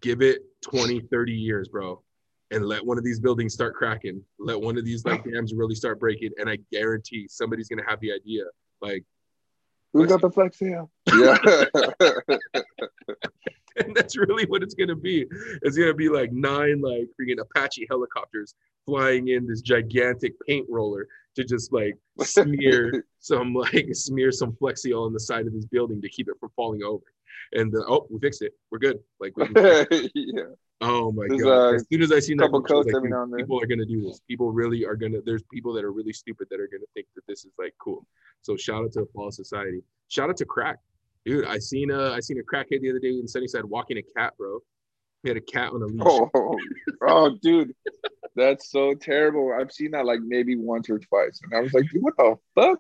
Speaker 1: give it 20, 30 years, bro. And let one of these buildings start cracking. Let one of these like dams really start breaking. And I guarantee somebody's gonna have the idea. Like,
Speaker 2: Who got the flex here? Yeah.
Speaker 1: and that's really what it's gonna be. It's gonna be like nine like freaking Apache helicopters flying in this gigantic paint roller to just like smear some like smear some Flex Seal on the side of this building to keep it from falling over. And uh, oh, we fixed it. We're good. Like, we,
Speaker 2: yeah.
Speaker 1: oh my
Speaker 2: There's,
Speaker 1: god!
Speaker 2: uh,
Speaker 1: as soon as I see that,
Speaker 2: couple
Speaker 1: picture, I was
Speaker 2: coats
Speaker 1: like,
Speaker 2: every now and then.
Speaker 1: people are gonna do this. People really are gonna. There's people that are really stupid that are gonna think that this is like cool. So shout out to the Fall Society. Shout out to Crack, dude. I seen a I seen a crackhead the other day in Sunnyside walking a cat, bro. He had a cat on a leash.
Speaker 2: Oh, oh, dude, that's so terrible. I've seen that like maybe once or twice, and I was like, dude, what the fuck?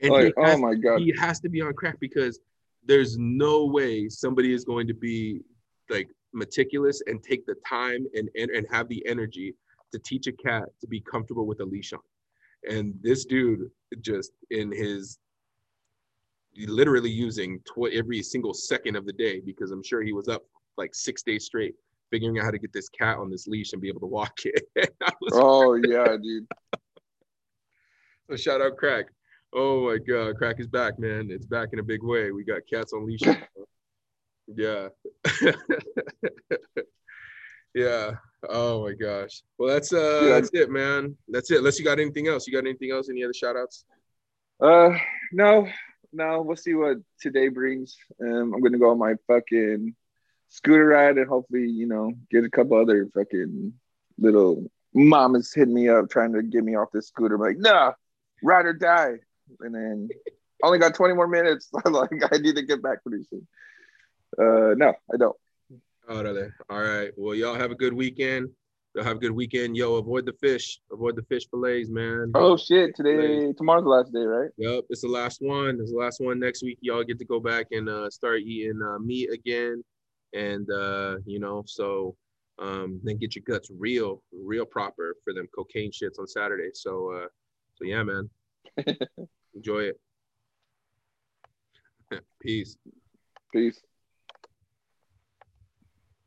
Speaker 1: and
Speaker 2: Like,
Speaker 1: has,
Speaker 2: oh my god.
Speaker 1: he has to be on crack because there's no way somebody is going to be like meticulous and take the time and, and and have the energy to teach a cat to be comfortable with a leash on. And this dude just in his literally using tw- every single second of the day because I'm sure he was up like six days straight figuring out how to get this cat on this leash and be able to walk it.
Speaker 2: Oh yeah, dude.
Speaker 1: So shout out Crack. Oh my God, Crack is back, man. It's back in a big way. We got cats on leashes. yeah. yeah. Oh my gosh. Well, that's uh,
Speaker 2: Yeah.
Speaker 1: that's it, man. That's it. Unless you got anything else. You got anything else? Any other shout outs?
Speaker 2: Uh, no, no. We'll see what today brings. Um, I'm gonna go on my fucking scooter ride and hopefully, you know, get a couple other fucking little mamas hitting me up trying to get me off this scooter. I'm like, nah, ride or die. And then only got 20 more minutes. like I need to get back pretty soon. Uh, no, I don't.
Speaker 1: Oh, no, there. All right. Well, y'all have a good weekend. Y'all have a good weekend. Yo, avoid the fish. Avoid the fish fillets, man.
Speaker 2: Oh shit! Today, tomorrow's the last day, right?
Speaker 1: Yep, it's the last one. It's the last one. Next week, y'all get to go back and uh, start eating uh, meat again, and uh, you know, so um, then get your guts real, real proper for them cocaine shits on Saturday. So, uh, so yeah, man, enjoy it. Peace.
Speaker 2: Peace.